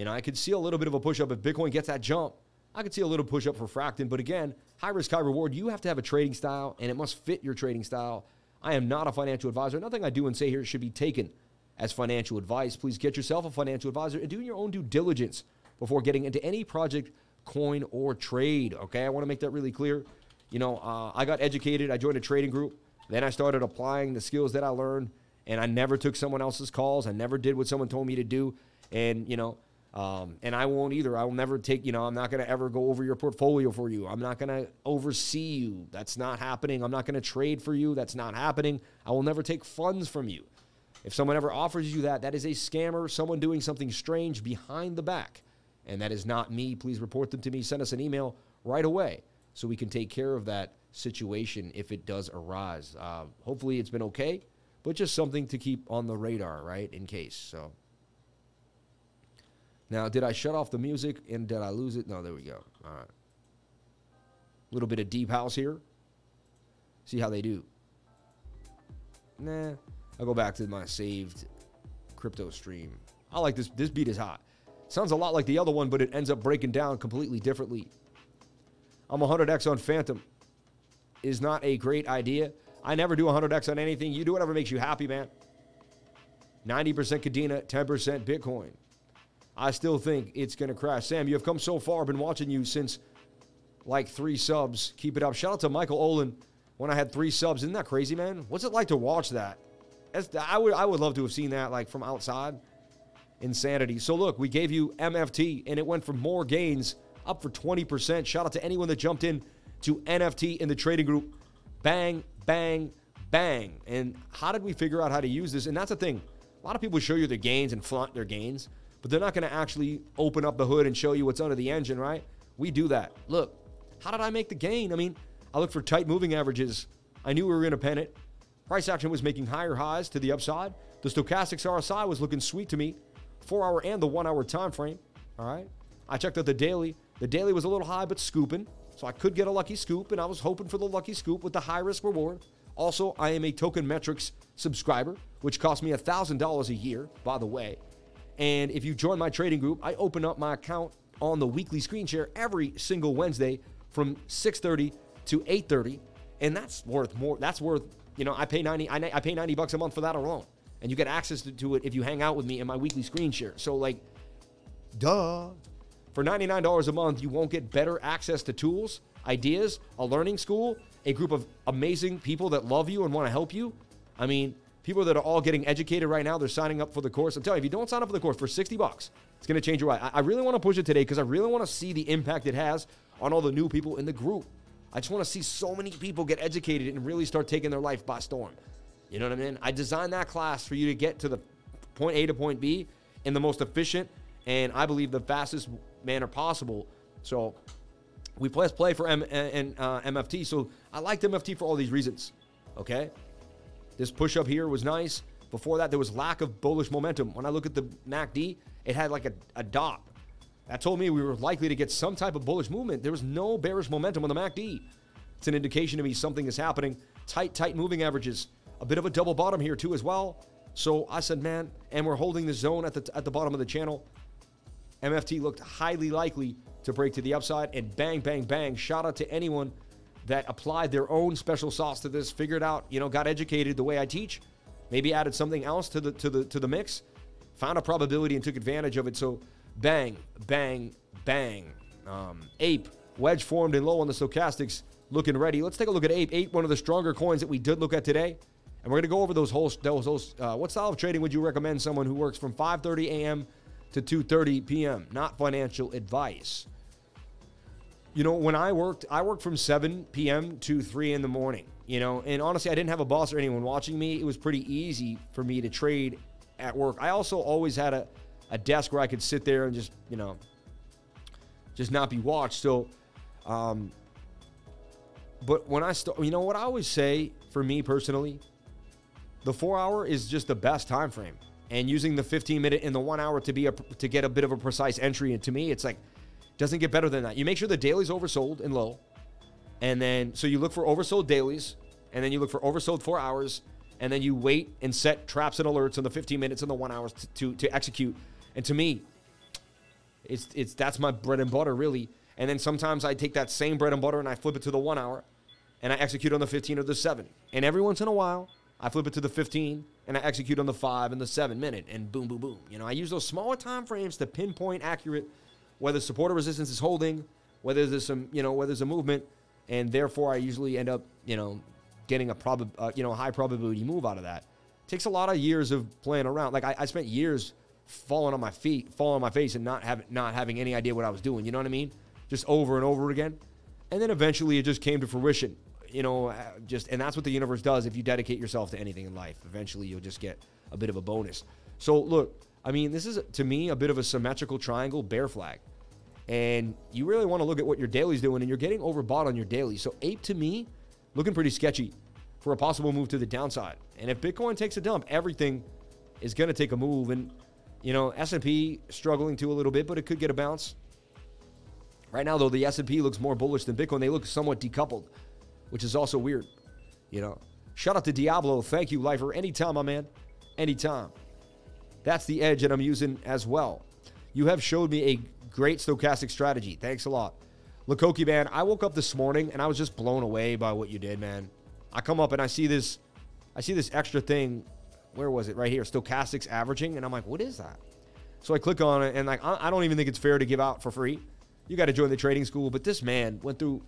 you know, I could see a little bit of a push up if Bitcoin gets that jump. I could see a little push up for Fracton. But again, high risk, high reward. You have to have a trading style and it must fit your trading style. I am not a financial advisor. Nothing I do and say here should be taken as financial advice. Please get yourself a financial advisor and do your own due diligence before getting into any project, coin, or trade. Okay, I want to make that really clear. You know, uh, I got educated, I joined a trading group, then I started applying the skills that I learned, and I never took someone else's calls. I never did what someone told me to do. And, you know, um, and I won't either. I will never take, you know, I'm not going to ever go over your portfolio for you. I'm not going to oversee you. That's not happening. I'm not going to trade for you. That's not happening. I will never take funds from you. If someone ever offers you that, that is a scammer, someone doing something strange behind the back. And that is not me. Please report them to me. Send us an email right away so we can take care of that situation if it does arise. Uh, hopefully, it's been okay, but just something to keep on the radar, right, in case. So. Now, did I shut off the music and did I lose it? No, there we go. All right. A little bit of deep house here. See how they do. Nah, I'll go back to my saved crypto stream. I like this. This beat is hot. Sounds a lot like the other one, but it ends up breaking down completely differently. I'm 100x on Fantom. Is not a great idea. I never do 100x on anything. You do whatever makes you happy, man. 90% Kadena, 10% Bitcoin. I still think it's going to crash. Sam, you have come so far. I've been watching you since like three subs. Keep it up. Shout out to Michael Olin when I had three subs. Isn't that crazy, man? What's it like to watch that? That's, I would I would love to have seen that like from outside. Insanity. So look, we gave you MFT and it went for more gains up for 20%. Shout out to anyone that jumped in to MFT in the trading group. Bang, bang, bang. And how did we figure out how to use this? And that's the thing. A lot of people show you their gains and flaunt their gains, but they're not going to actually open up the hood and show you what's under the engine, right? We do that. Look, how did I make the gain? I mean, I look for tight moving averages. I knew we were in a pennant. Price action was making higher highs to the upside. The stochastics RSI was looking sweet to me, four hour and the one hour time frame. All right. I checked out the daily. The daily was a little high, but scooping. So I could get a lucky scoop, and I was hoping for the lucky scoop with the high risk reward. Also, I am a Token Metrics subscriber, which costs me $1,000 a year, by the way. And if you join my trading group, I open up my account on the weekly screen share every single Wednesday from 6:30 to 8:30, and that's worth more. That's worth you know, I pay 90 I, pay 90 bucks a month for that alone. And you get access to, to it if you hang out with me in my weekly screen share. So like duh. For $99 a month, you won't get better access to tools, ideas, a learning school, a group of amazing people that love you and want to help you. I mean, people that are all getting educated right now, they're signing up for the course. I'm telling you, if you don't sign up for the course for 60 bucks, it's going to change your life. I, really want to push it today because I really want to see the impact it has on all the new people in the group. I just want to see so many people get educated and really start taking their life by storm. You know what I mean? I designed that class for you to get to the point A to point B in the most efficient and I believe the fastest manner possible. So We press play for M and uh, MFT, so I liked MFT for all these reasons. Okay, this push up here was nice. Before that, there was lack of bullish momentum. When I look at the MACD, it had like a, a dot. That told me we were likely to get some type of bullish movement. There was no bearish momentum on the MACD. It's an indication to me something is happening. Tight, tight moving averages. A bit of a double bottom here too as well. So I said, man, and we're holding the zone at the at the bottom of the channel. MFT looked highly likely to break to the upside, and bang, bang, bang. Shout out to anyone that applied their own special sauce to this, figured out, you know, got educated the way I teach, maybe added something else to the to the to the mix, found a probability and took advantage of it. So bang, bang, bang. Um, ape wedge formed and low on the stochastics, looking ready. Let's take a look at ape. Ape, one of the stronger coins that we did look at today. And we're going to go over those whole those, those uh, what style of trading would you recommend someone who works from 5:30 a.m. to 2:30 p.m. Not financial advice. You know, when I worked, I worked from 7 p.m. to 3 in the morning. You know, and honestly, I didn't have a boss or anyone watching me. It was pretty easy for me to trade at work. I also always had a, a desk where I could sit there and just, you know, just not be watched. So, um, but when I start, you know what I always say for me personally, the four hour is just the best time frame. And using the 15 minute and the one hour to be a to get a bit of a precise entry, and to me, it's like doesn't get better than that. You make sure the daily's oversold and low, and then so you look for oversold dailies, and then you look for oversold four hours, and then you wait and set traps and alerts on the 15 minutes and the one hours to, to, to execute. And to me, it's it's that's my bread and butter really. And then sometimes I take that same bread and butter and I flip it to the one hour, and I execute on the 15 or the seven. And every once in a while, I flip it to the 15 and I execute on the five and the seven minute and boom, boom, boom. You know, I use those smaller time frames to pinpoint accurate whether support or resistance is holding, whether there's some, you know, whether there's a movement, and therefore I usually end up, you know, getting a prob, uh, you know, high probability move out of that. It takes a lot of years of playing around. Like I, I spent years falling on my feet, falling on my face, and not having not having any idea what I was doing. You know what I mean? Just over and over again, and then eventually it just came to fruition you know, uh, just and that's what the universe does if you dedicate yourself to anything in life. Eventually, you'll just get a bit of a bonus. So look, I mean, this is to me a bit of a symmetrical triangle bear flag, and you really want to look at what your daily's doing, and you're getting overbought on your daily. So ape to me, looking pretty sketchy for a possible move to the downside. And if Bitcoin takes a dump, everything is going to take a move, and you know, S&P struggling to a little bit, but it could get a bounce. Right now, though, the S&P looks more bullish than Bitcoin. They look somewhat decoupled which is also weird. You know, shout out to Diablo. Thank you, Lifer. Anytime, my man. Anytime. That's the edge that I'm using as well. You have showed me a great stochastic strategy. Thanks a lot. Lakoki, man, I woke up this morning and I was just blown away by what you did, man. I come up and I see this, I see this extra thing. Where was it? Right here, stochastics averaging, and I'm like, what is that? So I click on it, and like, I don't even think it's fair to give out for free. You got to join the trading school, but this man went through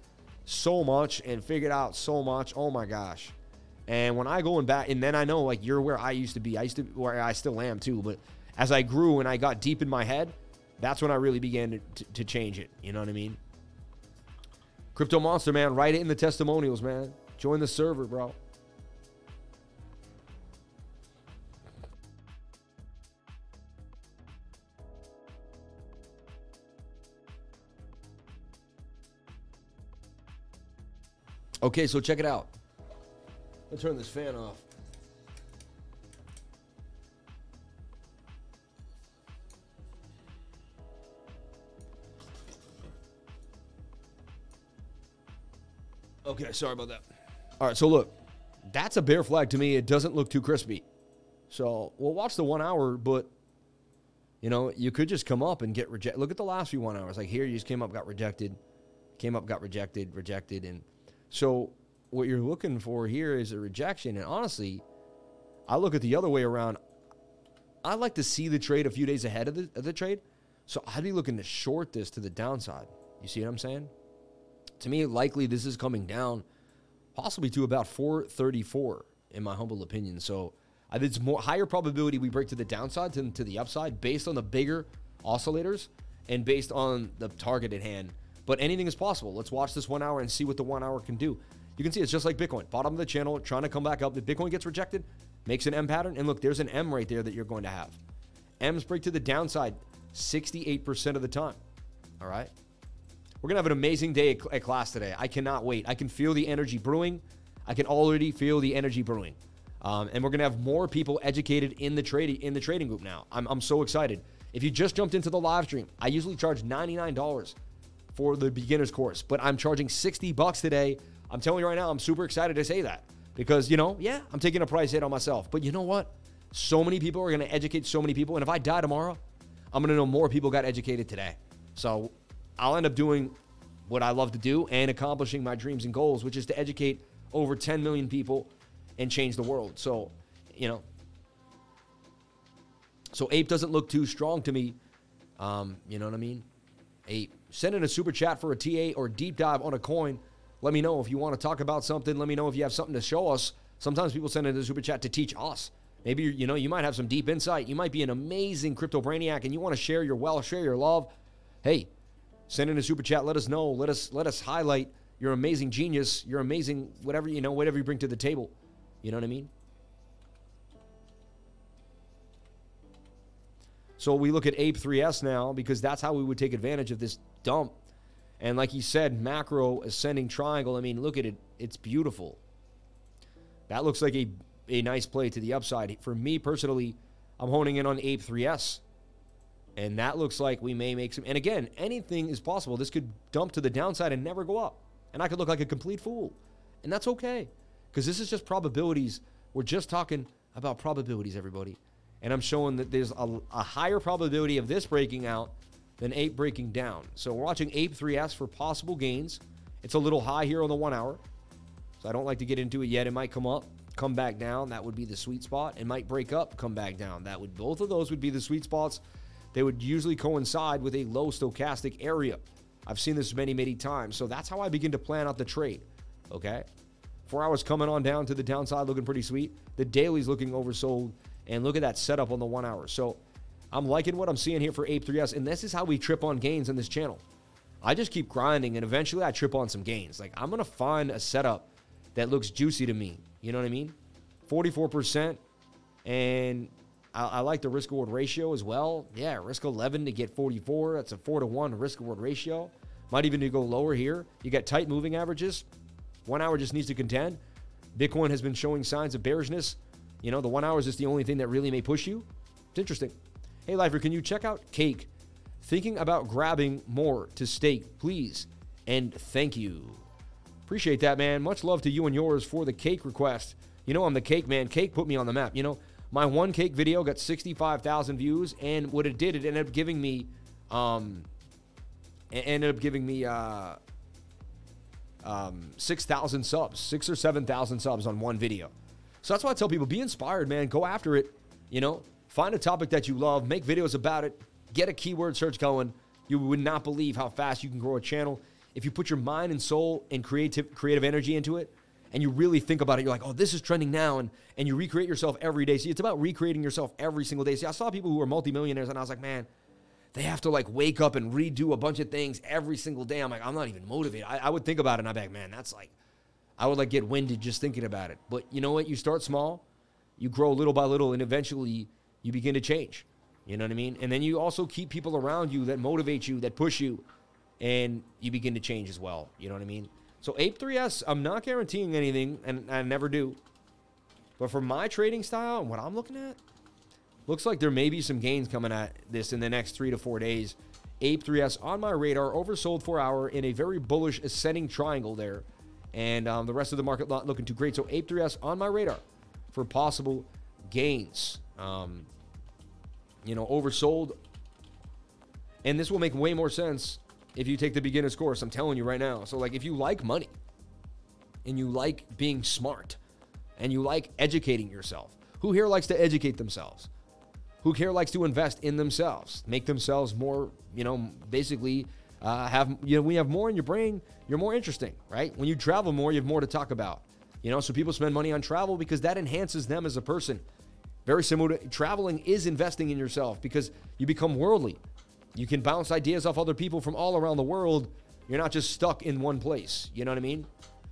so much and figured out so much. Oh my gosh. And when I go in back, and then I know like you're where I used to be. I used to where I still am too. But as I grew and I got deep in my head, that's when I really began to, to, to change it. You know what I mean? Crypto Monster, man, write it in the testimonials, man. Join the server, bro. Okay, so check it out. Let's turn this fan off. Okay, sorry about that. All right, so look, that's a bear flag to me. It doesn't look too crispy. So we'll watch the one hour, but you know, you could just come up and get rejected. Look at the last few one hours. Like here, you just came up, got rejected, came up, got rejected, rejected, and so what you're looking for here is a rejection. And honestly, I look at the other way around. I like to see the trade a few days ahead of the, of the trade. So I'd be looking to short this to the downside. You see what I'm saying? To me, likely this is coming down possibly to about 434 in my humble opinion. So it's more higher probability we break to the downside than to the upside based on the bigger oscillators and based on the target at hand but anything is possible. Let's watch this one hour and see what the one hour can do. You can see it's just like Bitcoin. Bottom of the channel, trying to come back up. If Bitcoin gets rejected, makes an M pattern. And look, there's an M right there that you're going to have. M's break to the downside 68% of the time. All right. We're going to have an amazing day at, class today. I cannot wait. I can feel the energy brewing. I can already feel the energy brewing. Um, and we're going to have more people educated in the trading in the trading group now. I'm, I'm so excited. If you just jumped into the live stream, I usually charge $99 for the beginner's course, but I'm charging 60 bucks today. I'm telling you right now, I'm super excited to say that because, you know, yeah, I'm taking a price hit on myself. But you know what? So many people are going to educate so many people. And if I die tomorrow, I'm going to know more people got educated today. So I'll end up doing what I love to do and accomplishing my dreams and goals, which is to educate over 10 million people and change the world. So, you know, so Ape doesn't look too strong to me. Um, you know what I mean? Ape. Send in a super chat for a TA or deep dive on a coin. Let me know if you want to talk about something. Let me know if you have something to show us. Sometimes people send in a super chat to teach us. Maybe you know you might have some deep insight. You might be an amazing crypto brainiac and you want to share your wealth, share your love. Hey, send in a super chat. Let us know. Let us let us highlight your amazing genius, your amazing whatever you know, whatever you bring to the table. You know what I mean? So we look at Ape 3S now because that's how we would take advantage of this dump. And like he said, macro ascending triangle. I mean, look at it. It's beautiful. That looks like a, a nice play to the upside. For me personally, I'm honing in on Ape 3S. And that looks like we may make some. And again, anything is possible. This could dump to the downside and never go up. And I could look like a complete fool. And that's okay. Because this is just probabilities. We're just talking about probabilities, everybody and I'm showing that there's a, a, higher probability of this breaking out than ape breaking down. So we're watching ape 3s for possible gains. It's a little high here on the one hour, so I don't like to get into it yet. It might come up, come back down. That would be the sweet spot. It might break up, come back down. That would both of those would be the sweet spots. They would usually coincide with a low stochastic area. I've seen this many, many times. So that's how I begin to plan out the trade. Okay. Four hours coming on down to the downside, looking pretty sweet. The daily's looking oversold. And look at that setup on the one hour. So I'm liking what I'm seeing here for Ape 3S. And this is how we trip on gains in this channel. I just keep grinding and eventually I trip on some gains. Like I'm going to find a setup that looks juicy to me. You know what I mean? 44%. And I, I like the risk reward ratio as well. Yeah, risk 11 to get 44. That's a 4 to 1 risk reward ratio. Might even go lower here. You got tight moving averages. One hour just needs to contend. Bitcoin has been showing signs of bearishness. You know, the one hour is just the only thing that really may push you. It's interesting. Hey, Lifer, can you check out Cake? Thinking about grabbing more to stake, please. And thank you. Appreciate that, man. Much love to you and yours for the cake request. You know, I'm the cake man. Cake put me on the map. You know, my one cake video got 65,000 views, and what it did, it ended up giving me, um, ended up giving me, uh, um, 6,000 subs, six or 7,000 subs on one video. So that's why I tell people be inspired, man. Go after it. You know, find a topic that you love, make videos about it, get a keyword search going. You would not believe how fast you can grow a channel if you put your mind and soul and creative creative energy into it and you really think about it, you're like, oh, this is trending now, and and you recreate yourself every day. See, it's about recreating yourself every single day. See, I saw people who are multimillionaires, and I was like, man, they have to like wake up and redo a bunch of things every single day. I'm like, I'm not even motivated. I, I would think about it, and I'm like, man, that's like I would like get winded just thinking about it. But you know what? You start small, you grow little by little, and eventually you begin to change. You know what I mean? And then you also keep people around you that motivate you, that push you, and you begin to change as well. You know what I mean? So Ape 3S, I'm not guaranteeing anything, and I never do. But for my trading style and what I'm looking at, looks like there may be some gains coming at this in the next three to four days. Ape 3S on my radar, oversold four hour in a very bullish ascending triangle there and um, the rest of the market not looking too great. So Ape 3S on my radar for possible gains. Um, you know, oversold. And this will make way more sense if you take the beginner's course. I'm telling you right now. So, like, if you like money and you like being smart and you like educating yourself, who here likes to educate themselves? Who here likes to invest in themselves, make themselves more, you know, basically uh, have you know when you have more in your brain, you're more interesting, right? When you travel more, you have more to talk about. You know, so people spend money on travel because that enhances them as a person. Very similar to traveling is investing in yourself because you become worldly. You can bounce ideas off other people from all around the world. You're not just stuck in one place. You know what I mean?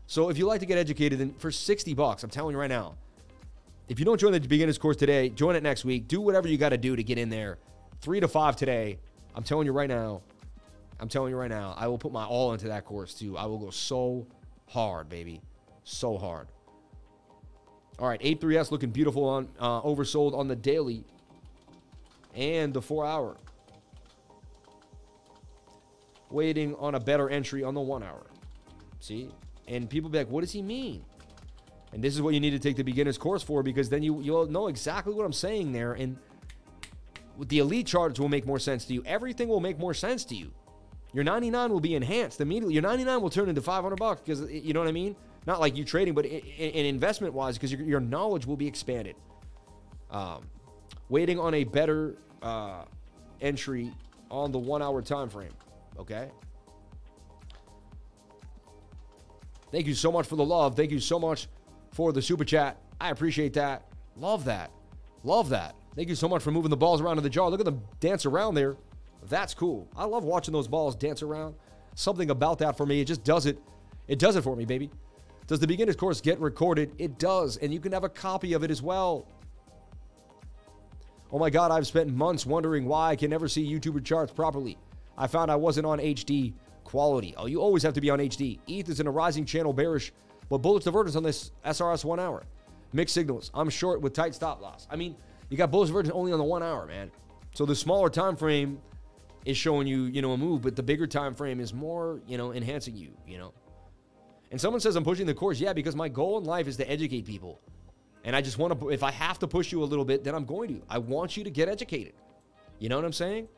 So if you like to get educated, then for 60 bucks, I'm telling you right now, if you don't join the beginner's course today, join it next week. Do whatever you got to do to get in there. Three to five today. I'm telling you right now, I'm telling you right now, I will put my all into that course too. I will go so hard, baby. So hard. All right, Ape 3S looking beautiful on uh, oversold on the daily and the four hour. Waiting on a better entry on the one hour. See? And people be like, what does he mean? And this is what you need to take the beginner's course for because then you, you'll know exactly what I'm saying there. And the elite charts will make more sense to you. Everything will make more sense to you. Your 99 will be enhanced immediately. Your 99 will turn into 500 bucks because you know what I mean. Not like you trading, but in, in investment wise, because your, your, knowledge will be expanded. Um, waiting on a better uh, entry on the one hour time frame. Okay. Thank you so much for the love. Thank you so much for the super chat. I appreciate that. Love that. Love that. Thank you so much for moving the balls around in the jar. Look at them dance around there. That's cool. I love watching those balls dance around. Something about that for me, it just does it. It does it for me, baby. Does the beginner's course get recorded? It does, and you can have a copy of it as well. Oh my God, I've spent months wondering why I can never see YouTuber charts properly. I found I wasn't on HD quality. Oh, you always have to be on HD. ETH is in a rising channel bearish, but bullish divergence on this SRS one hour. Mixed signals. I'm short with tight stop loss. I mean, you got bullish divergence only on the one hour, man. So the smaller time frame is showing you, you know, a move, but the bigger time frame is more, you know, enhancing you, you know. And someone says I'm pushing the course. Yeah, because my goal in life is to educate people. And I just want to, if I have to push you a little bit, then I'm going to. I want you to get educated. You know what I'm saying?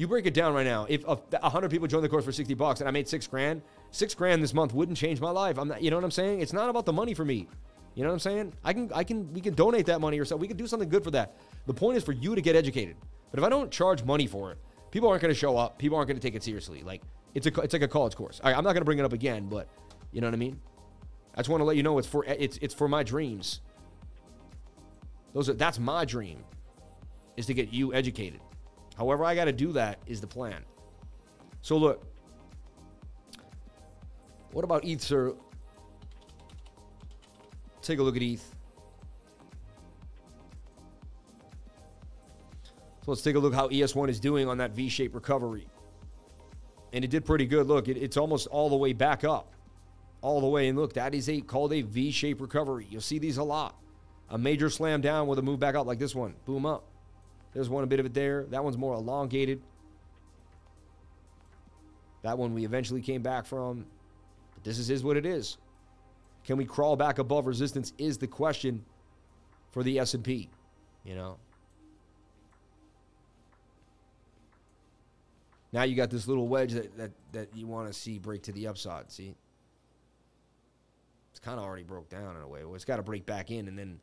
You break it down right now. If a 100 people join the course for 60 bucks and I made six grand, six grand this month wouldn't change my life. I'm not, you know what I'm saying? It's not about the money for me. You know what I'm saying? I can, I can, we can donate that money or so. We can do something good for that. The point is for you to get educated. But if I don't charge money for it, people aren't going to show up. People aren't going to take it seriously. Like it's a, it's like a college course. I'm not going to bring it up again, but you know what I mean? I just want to let you know it's for it's it's for my dreams. Those are that's my dream is to get you educated. However, I got to do that is the plan. So look, what about ETH, sir? Take a look at ETH. So let's take a look how ES1 is doing on that V-shaped recovery. And it did pretty good. Look, it, it's almost all the way back up all the way. And look, that is a called a V-shaped recovery. You'll see these a lot. A major slam down with a move back up like this one. Boom up. There's one a bit of it there. That one's more elongated. That one we eventually came back from. But this is, is what it is. Can we crawl back above resistance is the question for the S&P, you know. Now you got this little wedge that, that, that you want to see break to the upside, see? it's kind of already broke down in a way. Well, it's got to break back in, and then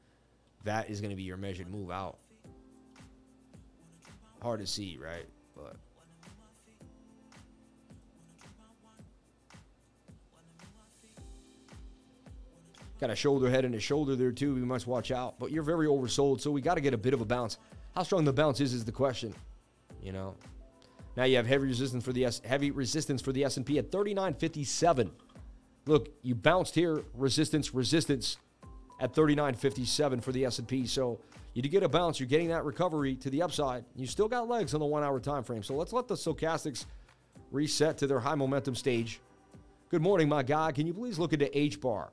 that is going to be your measured move out. Hard to see, right? But got a shoulder head and a shoulder there too. We must watch out. But you're very oversold, so we got to get a bit of a bounce. How strong the bounce is is the question. You know. Now you have heavy resistance for the S heavy resistance for the S&P at 39.57. Look, you bounced here, resistance, resistance at 39.57 for the S&P. So you get a bounce. You're getting that recovery to the upside. You still got legs on the one-hour time frame. So let's let the stochastics reset to their high momentum stage. Good morning, my guy. Can you please look into H bar?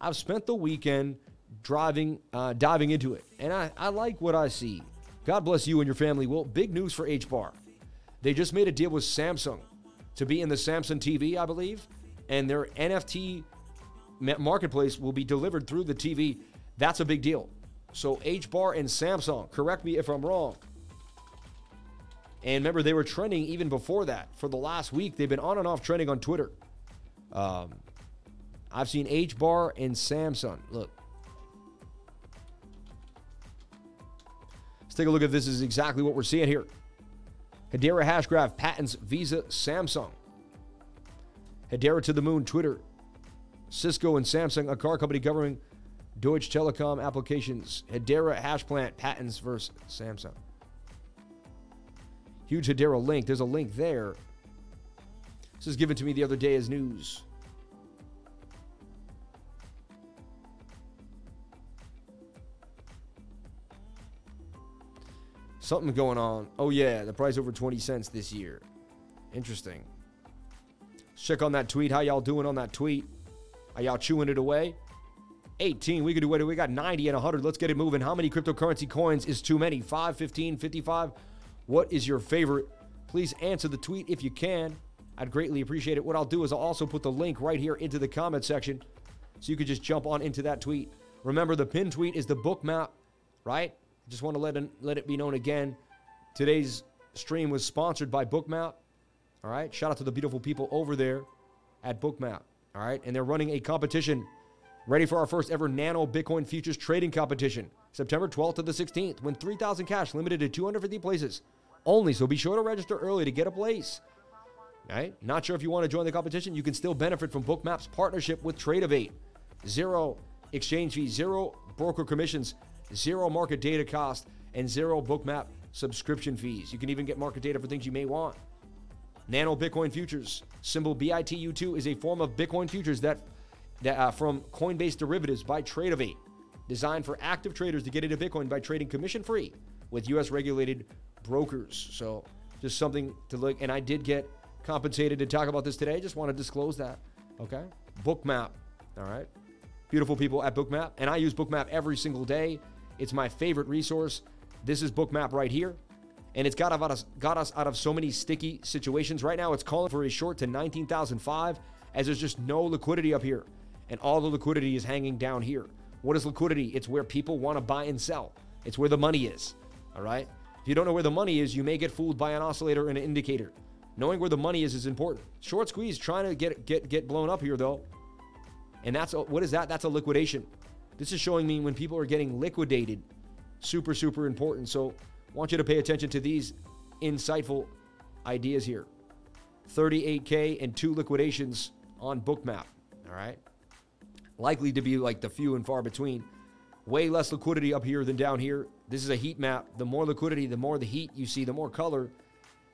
I've spent the weekend driving, uh, diving into it, and I, I like what I see. God bless you and your family. Well, big news for H bar. They just made a deal with Samsung to be in the Samsung TV, I believe and their NFT marketplace will be delivered through the TV. That's a big deal. So H bar and Samsung, correct me if I'm wrong. And remember, they were trending even before that. For the last week, they've been on and off trending on Twitter. Um, I've seen H bar and Samsung. Look. Let's take a look at this. this is exactly what we're seeing here. Hedera Hashgraph patents Visa Samsung. Hedera to the moon, Twitter. Cisco and Samsung, a car company covering Deutsche Telekom applications. Hedera Hashgraph patents versus Samsung. Huge Hedera link. There's a link there. This was given to me the other day as news. Something going on. Oh, yeah, the price over 20 cents this year. Interesting. Check on that tweet. How y'all doing on that tweet? Are y'all chewing it away? 18. We could do it. We got 90 and 100. Let's get it moving. How many cryptocurrency coins is too many? 5, 15, 55? What is your favorite? Please answer the tweet if you can. I'd greatly appreciate it. What I'll do is I'll also put the link right here into the comment section so you could just jump on into that tweet. Remember, the pin tweet is the Bookmap, right? Just want to let it, let it be known again. Today's stream was sponsored by Bookmap. All right. Shout out to the beautiful people over there at Bookmap. All right. And they're running a competition ready for our first ever nano Bitcoin futures trading competition, September 12th to the 16th. Win 3,000 cash, limited to 250 places only. So be sure to register early to get a place. Right. Not sure if you want to join the competition. You can still benefit from Bookmap's partnership with Tradovate. Zero exchange fees, zero broker commissions, zero market data cost, and zero Bookmap subscription fees. You can even get market data for things you may want. Nano Bitcoin futures, symbol BITU2, is a form of Bitcoin futures that, that uh, from Coinbase derivatives by Tradovate, designed for active traders to get into Bitcoin by trading commission free with U.S. regulated brokers. So just something to look. And I did get compensated to talk about this today. Just want to disclose that. Okay. Bookmap. All right. Beautiful people at Bookmap. And I use Bookmap every single day. It's my favorite resource. This is Bookmap right here and it's got us got us out of so many sticky situations. Right now, it's calling for a short to 19,005 as there's just no liquidity up here, and all the liquidity is hanging down here. What is liquidity? It's where people want to buy and sell. It's where the money is. All right. If you don't know where the money is, you may get fooled by an oscillator and an indicator. Knowing where the money is is important. Short squeeze trying to get get get blown up here though, and that's a, what is that? That's a liquidation. This is showing me when people are getting liquidated. Super super important. So want you to pay attention to these insightful ideas here 38K and two liquidations on Bookmap. All right. Likely to be like the few and far between. Way less liquidity up here than down here. This is a heat map. The more liquidity, the more the heat you see, the more color.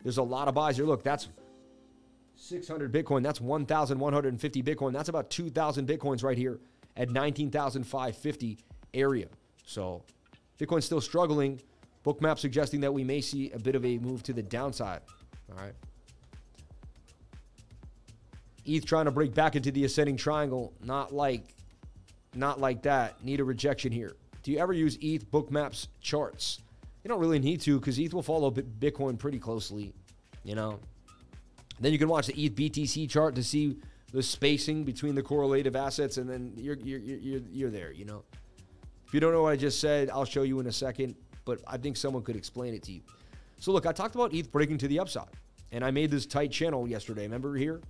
There's a lot of buys here. Look, that's 600 Bitcoin. That's 1,150 Bitcoin. That's about 2,000 Bitcoins right here at 19,550 area. So Bitcoin's still struggling. Bookmap suggesting that we may see a bit of a move to the downside. All right. ETH trying to break back into the ascending triangle. Not like, not like that. Need a rejection here. Do you ever use ETH Bookmap's charts? You don't really need to because ETH will follow Bitcoin pretty closely. You know. Then you can watch the ETH BTC chart to see the spacing between the correlative assets, and then you're you're you're, you're there. You know. If you don't know what I just said, I'll show you in a second but I think someone could explain it to you. So look, I talked about ETH breaking to the upside, and I made this tight channel yesterday. Remember here?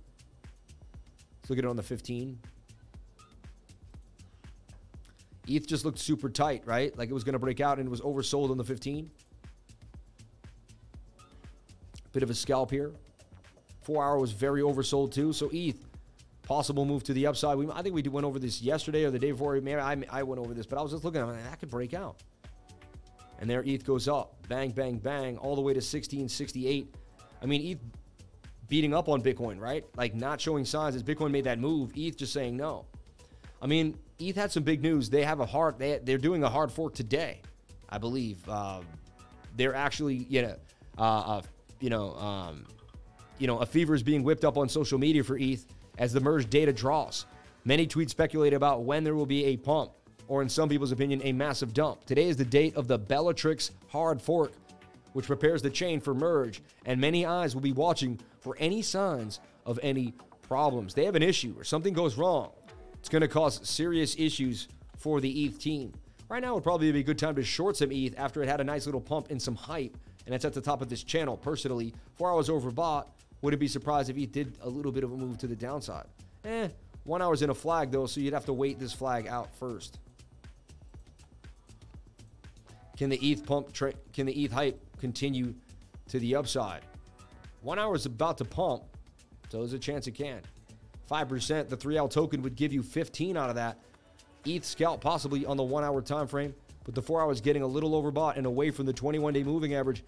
Let's look at it on the 15. ETH just looked super tight, right? Like it was going to break out and it was oversold on the 15. Bit of a scalp here. Four hour was very oversold too. So ETH, possible move to the upside. We, I think we went over this yesterday or the day before. Maybe I, I went over this, but I was just looking at it. That could break out. And there ETH goes up, bang, bang, bang, all the way to 1668. I mean, ETH beating up on Bitcoin, right? Like not showing signs as Bitcoin made that move. ETH just saying no. I mean, ETH had some big news. They have a hard, they, they're doing a hard fork today, I believe. Uh, they're actually, you know, uh, uh, you know, um, you know, a fever is being whipped up on social media for ETH as the merge data draws. Many tweets speculate about when there will be a pump or in some people's opinion, a massive dump. Today is the date of the Bellatrix hard fork, which prepares the chain for merge, and many eyes will be watching for any signs of any problems. They have an issue or something goes wrong. It's going to cause serious issues for the ETH team. Right now would probably be a good time to short some ETH after it had a nice little pump and some hype, and that's at the top of this channel. Personally, four hours overbought. Wouldn't be surprised if ETH did a little bit of a move to the downside. Eh, one hour's in a flag though, so you'd have to wait this flag out first. Can the ETH pump? Tra- can the ETH hype continue to the upside? One hour is about to pump, so there's a chance it can. Five percent, the three L token would give you 15 out of that. ETH scalp possibly on the one hour time frame, but the four hours getting a little overbought and away from the 21 day moving average,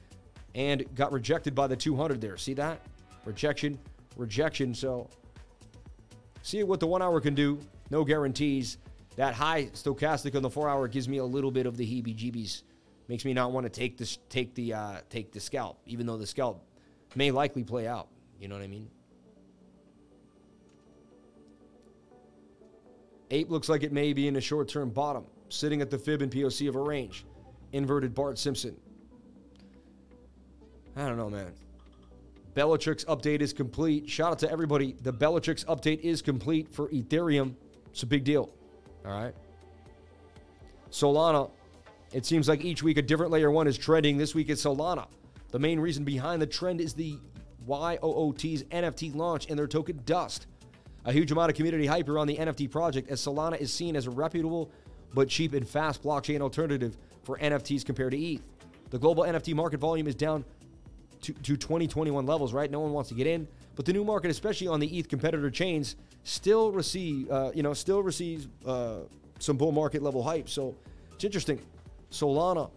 and got rejected by the 200 there. See that? Rejection, rejection. So see what the one hour can do. No guarantees. That high stochastic on the four hour gives me a little bit of the heebie jeebies Makes me not want to take this take the uh, take the scalp, even though the scalp may likely play out. You know what I mean? Ape looks like it may be in a short term bottom, sitting at the fib and POC of a range. Inverted Bart Simpson. I don't know, man. Bellatrix update is complete. Shout out to everybody. The Bellatrix update is complete for Ethereum. It's a big deal. All right. Solana. It seems like each week a different layer one is trending. This week it's Solana. The main reason behind the trend is the YOOT's NFT launch and their token Dust. A huge amount of community hype around the NFT project as Solana is seen as a reputable but cheap and fast blockchain alternative for NFTs compared to ETH. The global NFT market volume is down to, to 2021 levels, right? No one wants to get in, but the new market, especially on the ETH competitor chains, still receive, uh, you know, still receives uh, some bull market level hype. So it's interesting. Solana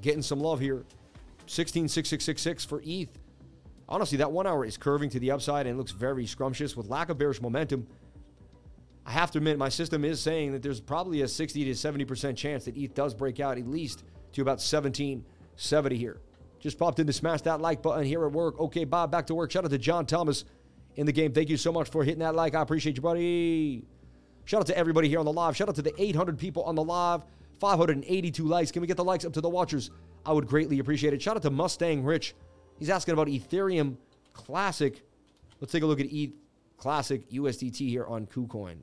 getting some love here. 166666 for ETH. Honestly, that one hour is curving to the upside and looks very scrumptious with lack of bearish momentum. I have to admit, my system is saying that there's probably a 60 to 70% chance that ETH does break out at least to about 1770 here. Just popped in to smash that like button here at work. Okay, Bob, back to work. Shout out to John Thomas in the game. Thank you so much for hitting that like. I appreciate you, buddy. Shout out to everybody here on the live. Shout out to the 800 people on the live. 582 likes. Can we get the likes up to the watchers? I would greatly appreciate it. Shout out to Mustang Rich. He's asking about Ethereum Classic. Let's take a look at ETH Classic USDT here on KuCoin.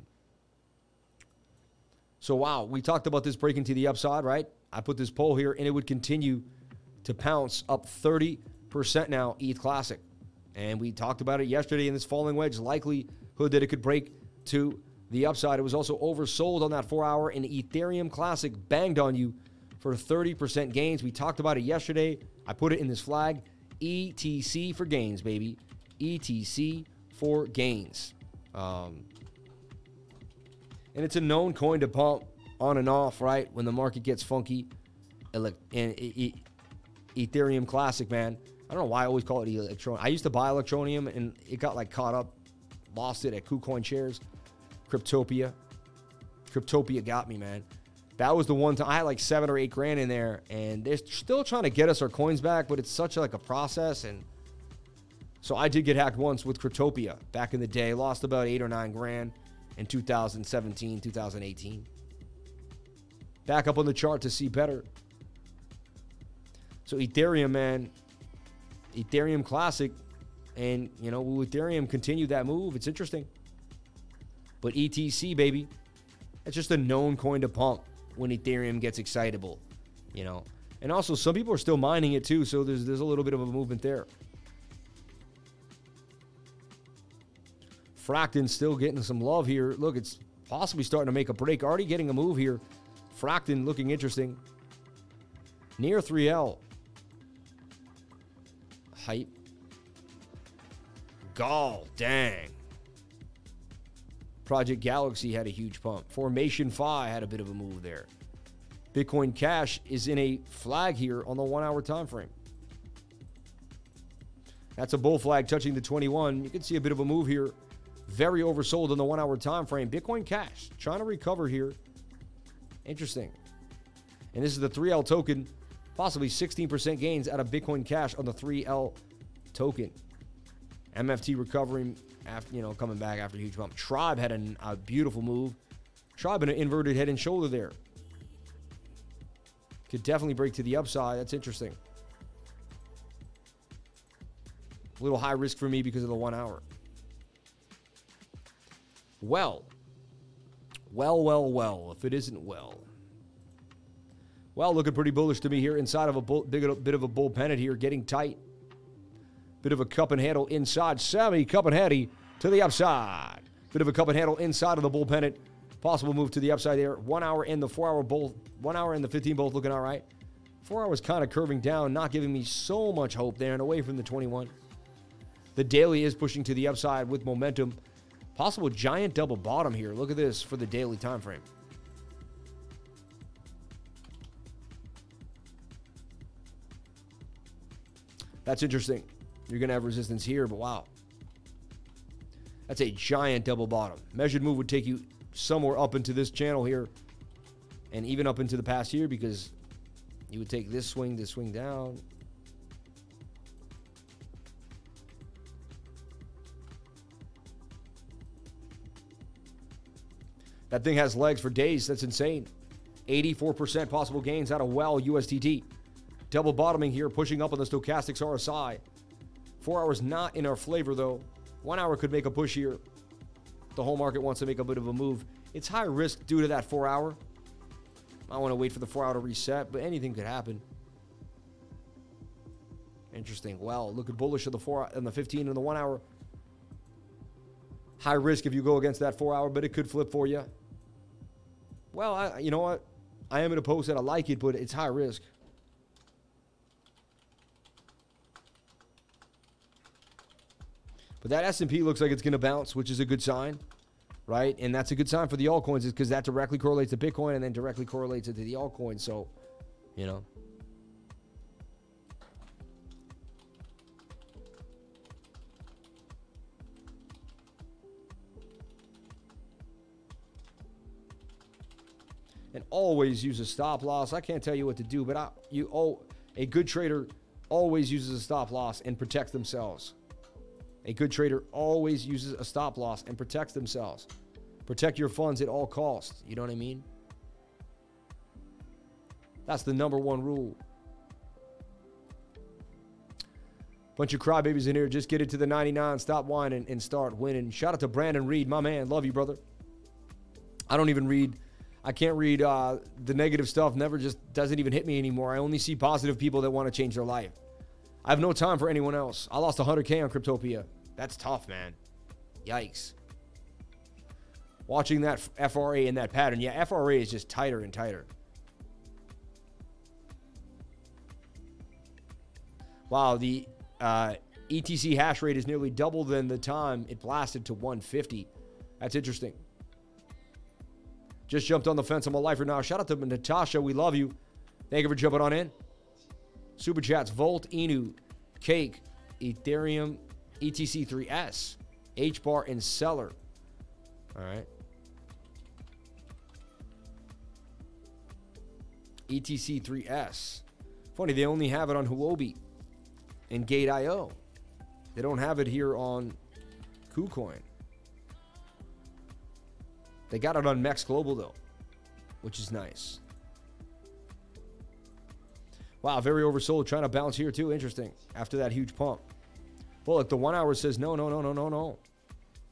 So, wow, we talked about this breaking to the upside, right? I put this poll here, and it would continue to pounce up 30% now, ETH Classic. And we talked about it yesterday in this falling wedge likelihood that it could break to the upside. It was also oversold on that four hour, and Ethereum Classic banged on you for 30% gains. We talked about it yesterday. I put it in this flag ETC for gains, baby. ETC for gains. Um, and it's a known coin to pump on and off, right? When the market gets funky. And Ethereum Classic, man. I don't know why I always call it Electron. I used to buy Electroneum and it got like caught up, lost it at KuCoin shares. Cryptopia. Cryptopia got me, man. That was the one time I had like seven or eight grand in there, and they're still trying to get us our coins back, but it's such like a process. And so I did get hacked once with Cryptopia back in the day. Lost about eight or nine grand in 2017, 2018. Back up on the chart to see better. So Ethereum, man, Ethereum Classic, and you know, will Ethereum continue that move? It's interesting. But ETC, baby, it's just a known coin to pump when Ethereum gets excitable, you know. And also, some people are still mining it too, so there's there's a little bit of a movement there. Fracton still getting some love here. Look, it's possibly starting to make a break. Already getting a move here. Fracton looking interesting. Near 3L. Hype. Gall, dang. Project Galaxy had a huge pump. Formation Fi had a bit of a move there. Bitcoin Cash is in a flag here on the one hour time frame. That's a bull flag touching the 21. You can see a bit of a move here. Very oversold on the one hour time frame. Bitcoin Cash trying to recover here. Interesting. And this is the 3L token, possibly 16% gains out of Bitcoin Cash on the 3L token. MFT recovering after you know coming back after a huge bump. Tribe had an, a beautiful move. Tribe in an inverted head and shoulder there. Could definitely break to the upside. That's interesting. A little high risk for me because of the one hour. Well, well, well, well. If it isn't well. Well, looking pretty bullish to me here inside of a bull, big, bit of a bull pennant here, getting tight. Bit of a cup and handle inside. Sammy cup and handy to the upside. Bit of a cup and handle inside of the bull pennant. Possible move to the upside there. One hour in the four hour both. One hour in the 15 both looking all right. Four hours kind of curving down, not giving me so much hope there and away from the 21. The daily is pushing to the upside with momentum. Possible giant double bottom here. Look at this for the daily time frame. That's interesting. You're going to have resistance here, but wow. That's a giant double bottom. Measured move would take you somewhere up into this channel here and even up into the past year because You would take this swing, this swing down. That thing has legs for days. That's insane. 84% possible gains out of well USDT. Double bottoming here, pushing up on the stochastics RSI. Four hours not in our flavor though. One hour could make a push here. The whole market wants to make a bit of a move. It's high risk due to that four hour. I want to wait for the four hour to reset, but anything could happen. Interesting. Well, look at bullish of the four and the 15 and the one hour. High risk if you go against that four hour, but it could flip for you. Well, I, you know what? I am in a post that I like it, but it's high risk. But that S&P looks like it's going to bounce, which is a good sign, right? And that's a good sign for the altcoins because that directly correlates to Bitcoin and then directly correlates it to the altcoin. So, you know. And always use a stop loss. I can't tell you what to do, but I, you oh, a good trader always uses a stop loss and protects themselves. A good trader always uses a stop loss and protects themselves. Protect your funds at all costs. You know what I mean? That's the number one rule. Bunch of crybabies in here. Just get it to the 99, stop whining, and start winning. Shout out to Brandon Reed, my man. Love you, brother. I don't even read. I can't read uh, the negative stuff. Never just doesn't even hit me anymore. I only see positive people that want to change their life. I have no time for anyone else. I lost 100K on Cryptopia. That's tough, man. Yikes. Watching that FRA in that pattern. Yeah, FRA is just tighter and tighter. Wow, the uh, ETC hash rate is nearly double than the time it blasted to 150. That's interesting. Just jumped on the fence. I'm a lifer now. Shout out to Natasha. We love you. Thank you for jumping on in. Super chats Volt, Inu, Cake, Ethereum, ETC3S, H bar, and Celer. All right. ETC3S. Funny, they only have it on Huobi and Gate.io. They don't have it here on KuCoin. They got it on Mex Global though, which is nice. Wow, very oversold. Trying to bounce here too. Interesting. After that huge pump. Well, look, the one hour says no, no, no, no, no, no.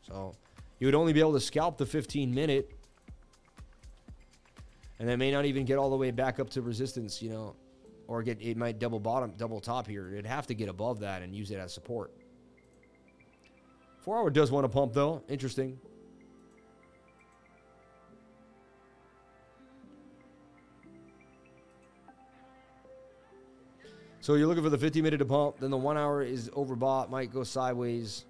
So you would only be able to scalp the 15 minute. And that may not even get all the way back up to resistance, you know, or get it might double bottom, double top here. It'd have to get above that and use it as support. Four hour does want to pump though. Interesting. So you're looking for the 15 minute to pump, then the one hour is overbought, might go sideways.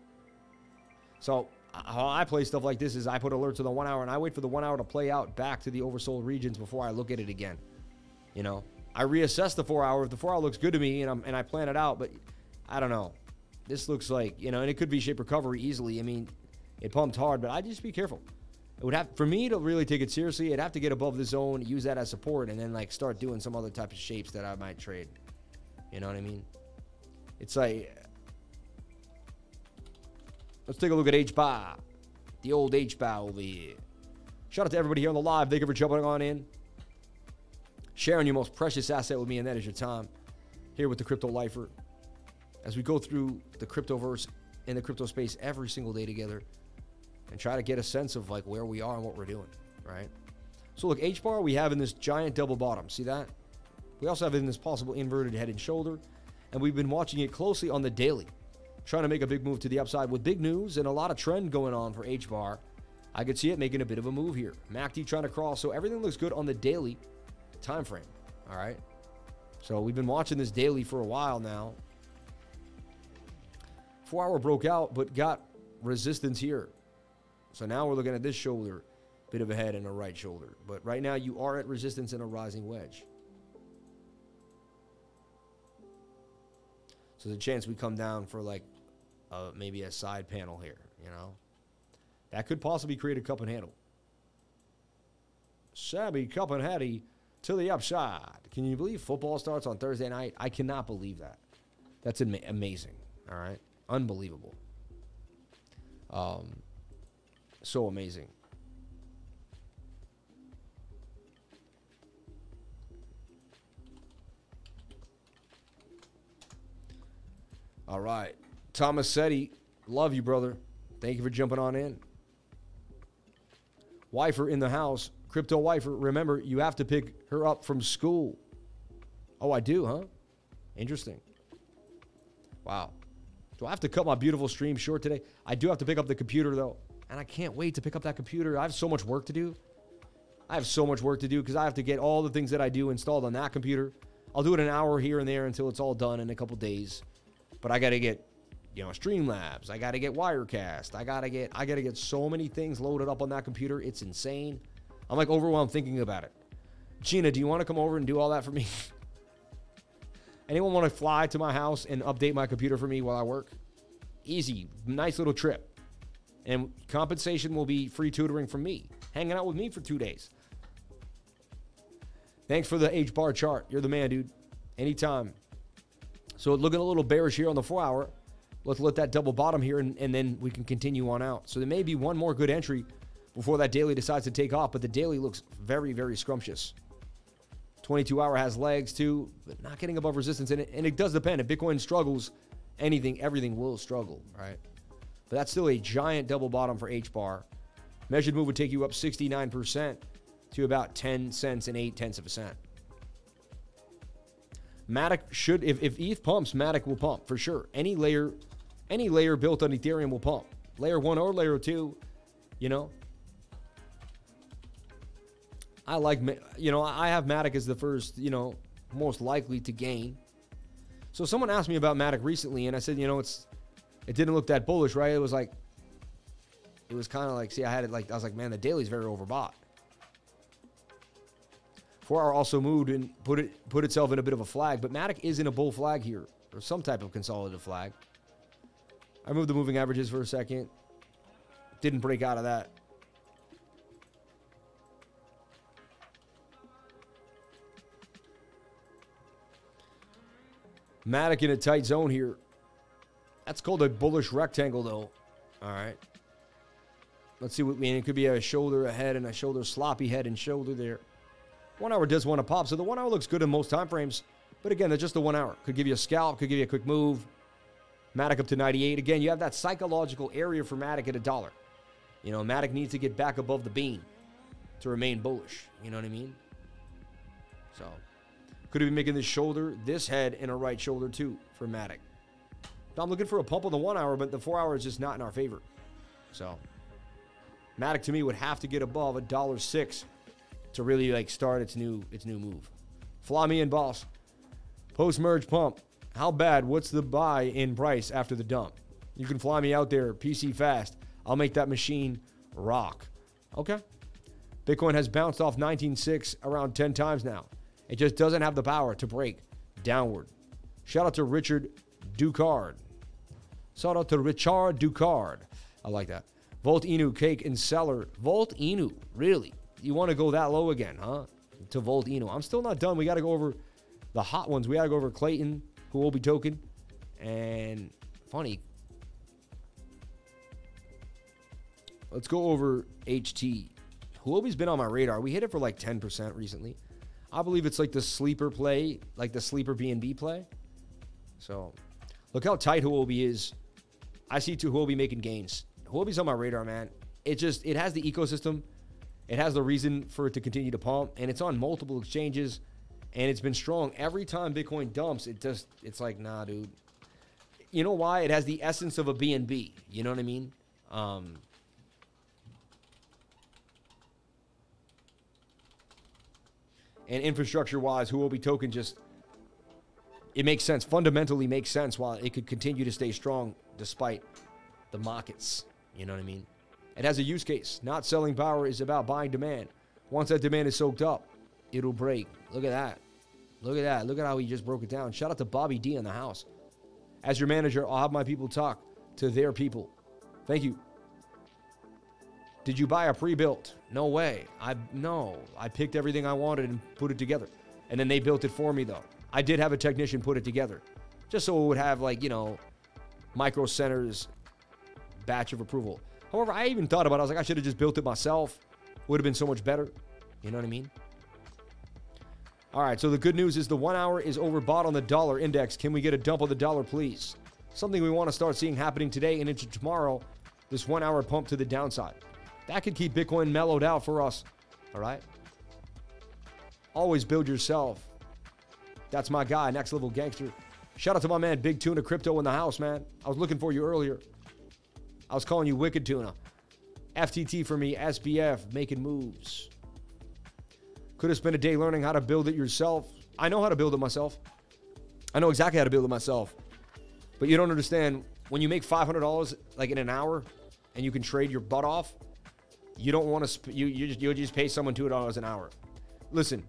So how I play stuff like this is I put alerts to the one hour and I wait for the one hour to play out back to the oversold regions before I look at it again. You know, I reassess the four hour. If the four hour looks good to me and I'm and I plan it out, but I don't know. This looks like you know, and it could be shape recovery easily. I mean, it pumped hard, but I just be careful. It would have for me to really take it seriously. It'd have to get above the zone, use that as support, and then like start doing some other type of shapes that I might trade. You know what I mean? It's like, let's take a look at H bar, the old H bar over here. Shout out to everybody here on the live. Thank you for jumping on in, sharing your most precious asset with me, and that is your time here with the Crypto Lifer. As we go through the cryptoverse in the crypto space every single day together and try to get a sense of like where we are and what we're doing, right? So look, H bar we have in this giant double bottom. See that? We also have in this possible inverted head and shoulder, and we've been watching it closely on the daily, trying to make a big move to the upside with big news and a lot of trend going on for H bar. I could see it making a bit of a move here. MACD trying to cross, so everything looks good on the daily time frame. All right. So we've been watching this daily for a while now. Four hour broke out, but got resistance here. So now we're looking at this shoulder, bit of a head and a right shoulder. But right now you are at resistance in a rising wedge. There's a chance we come down for like uh, maybe a side panel here, you know? That could possibly create a cup and handle. Shabby Cup and Hattie to the upside. Can you believe football starts on Thursday night? I cannot believe that. That's ama- amazing. All right. Unbelievable. Um, so amazing. All right. Thomas Setti, love you, brother. Thank you for jumping on in. Wifer in the house. Crypto Wifer, remember, you have to pick her up from school. Oh, I do, huh? Interesting. Wow. Do I have to cut my beautiful stream short today? I do have to pick up the computer, though. And I can't wait to pick up that computer. I have so much work to do. I have so much work to do because I have to get all the things that I do installed on that computer. I'll do it an hour here and there until it's all done in a couple days. But I got to get, you know, Streamlabs. I got to get Wirecast. I got to get I got to get so many things loaded up on that computer. It's insane. I'm like overwhelmed thinking about it. Gina, do you want to come over and do all that for me? *laughs* Anyone want to fly to my house and update my computer for me while I work? Easy, nice little trip. And compensation will be free tutoring from me, hanging out with me for two days. Thanks for the H bar chart. You're the man, dude. Anytime. So looking a little bearish here on the four hour. Let's let that double bottom here and, and then we can continue on out. So there may be one more good entry before that daily decides to take off, but the daily looks very, very scrumptious. 22 hour has legs too, but not getting above resistance. And it, and it does depend. If Bitcoin struggles, anything, everything will struggle, right? But that's still a giant double bottom for H bar. Measured move would take you up 69% to about 10 cents and 8 tenths of a cent. Matic should, if, if ETH pumps, Matic will pump for sure. Any layer, any layer built on Ethereum will pump. Layer one or layer two, you know, I like, you know, I have Matic as the first, you know, most likely to gain. So someone asked me about Matic recently, and I said, you know, it's, it didn't look that bullish, right? It was like, it was kind of like, see, I had it like, I was like, man, the daily's very overbought. Four also moved and put it put itself in a bit of a flag, but Matic is in a bull flag here, or some type of consolidative flag. I moved the moving averages for a second. Didn't break out of that. Matic in a tight zone here. That's called a bullish rectangle, though. All right. Let's see what I mean. It could be a shoulder ahead and a shoulder sloppy head and shoulder there. One hour does want to pop, so the one hour looks good in most time frames. But again, that's just the one hour. Could give you a scalp, could give you a quick move. Matic up to 98. Again, you have that psychological area for Matic at a dollar. You know, Matic needs to get back above the bean to remain bullish. You know what I mean? So could have been making this shoulder, this head, and a right shoulder too for Matic. I'm looking for a pump on the one hour, but the four hour is just not in our favor. So Matic to me would have to get above a dollar six to really like start its new its new move. Fly me in, boss. Post merge pump. How bad? What's the buy in price after the dump? You can fly me out there, PC fast. I'll make that machine rock. Okay. Bitcoin has bounced off 19.6 around 10 times now. It just doesn't have the power to break downward. Shout out to Richard Ducard. Shout out to Richard Ducard. I like that. Volt Inu Cake and Celer. Volt Inu, really? You want to go that low again, huh? To Volt Inu. I'm still not done. We got to go over the hot ones. We got to go over Klaytn, who will be token, and funny. Let's go over HT. Huobi's been on my radar. We hit it for like 10% recently. I believe it's like the sleeper play, like the sleeper BNB play. So look how tight Huobi is. I see two Huobi making gains. Huobi's on my radar, man. It just it has the ecosystem. It has the reason for it to continue to pump, and it's on multiple exchanges, and it's been strong. Every time Bitcoin dumps, it just it's like, nah, dude. You know why? It has the essence of a BNB. You know what I mean? Um, and infrastructure wise, Huobi token just it makes sense. Fundamentally makes sense while it could continue to stay strong despite the markets. You know what I mean? It has a use case. Not selling power is about buying demand. Once that demand is soaked up, it'll break. Look at that. Look at that. Look at how he just broke it down. Shout out to Bobby D in the house. As your manager, I'll have my people talk to their people. Thank you. Did you buy a pre-built? No way. I no. I picked everything I wanted and put it together. And then they built it for me though. I did have a technician put it together. Just so it would have like, you know, Micro Center's batch of approval. However, I even thought about it. I was like, I should have just built it myself. Would have been so much better. You know what I mean? All right, so the good news is the one hour is overbought on the dollar index. Can we get a dump of the dollar, please? Something we want to start seeing happening today and into tomorrow. This one hour pump to the downside. That could keep Bitcoin mellowed out for us. All right? Always build yourself. That's my guy, next level gangster. Shout out to my man Big Tuna Crypto in the house, man. I was looking for you earlier. I was calling you Wicked Tuna. FTT for me, SBF, making moves. Could have spent a day learning how to build it yourself. I know how to build it myself. I know exactly how to build it myself. But you don't understand when you make $500 like in an hour and you can trade your butt off, you don't want to sp- you you just, you just pay someone $2 an hour. Listen.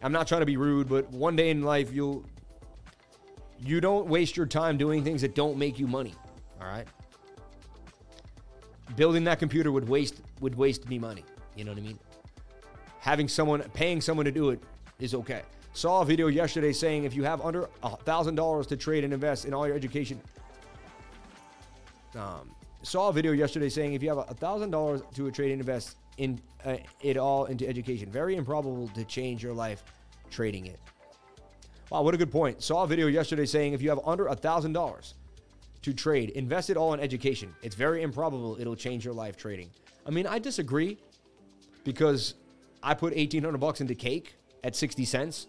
I'm not trying to be rude, but one day in life you'll you don't waste your time doing things that don't make you money. All right? Building that computer would waste would waste me money. You know what I mean? Having someone paying someone to do it is okay. Saw a video yesterday saying if you have under a thousand dollars to trade and invest in all your education. Um, saw a video yesterday saying if you have a thousand dollars to trade and invest in uh, it all into education, very improbable to change your life trading it. Wow, what a good point. Saw a video yesterday saying if you have under a thousand dollars to trade, invest it all in education. It's very improbable it'll change your life trading. I mean, I disagree because I put 1800 bucks into cake at 60 cents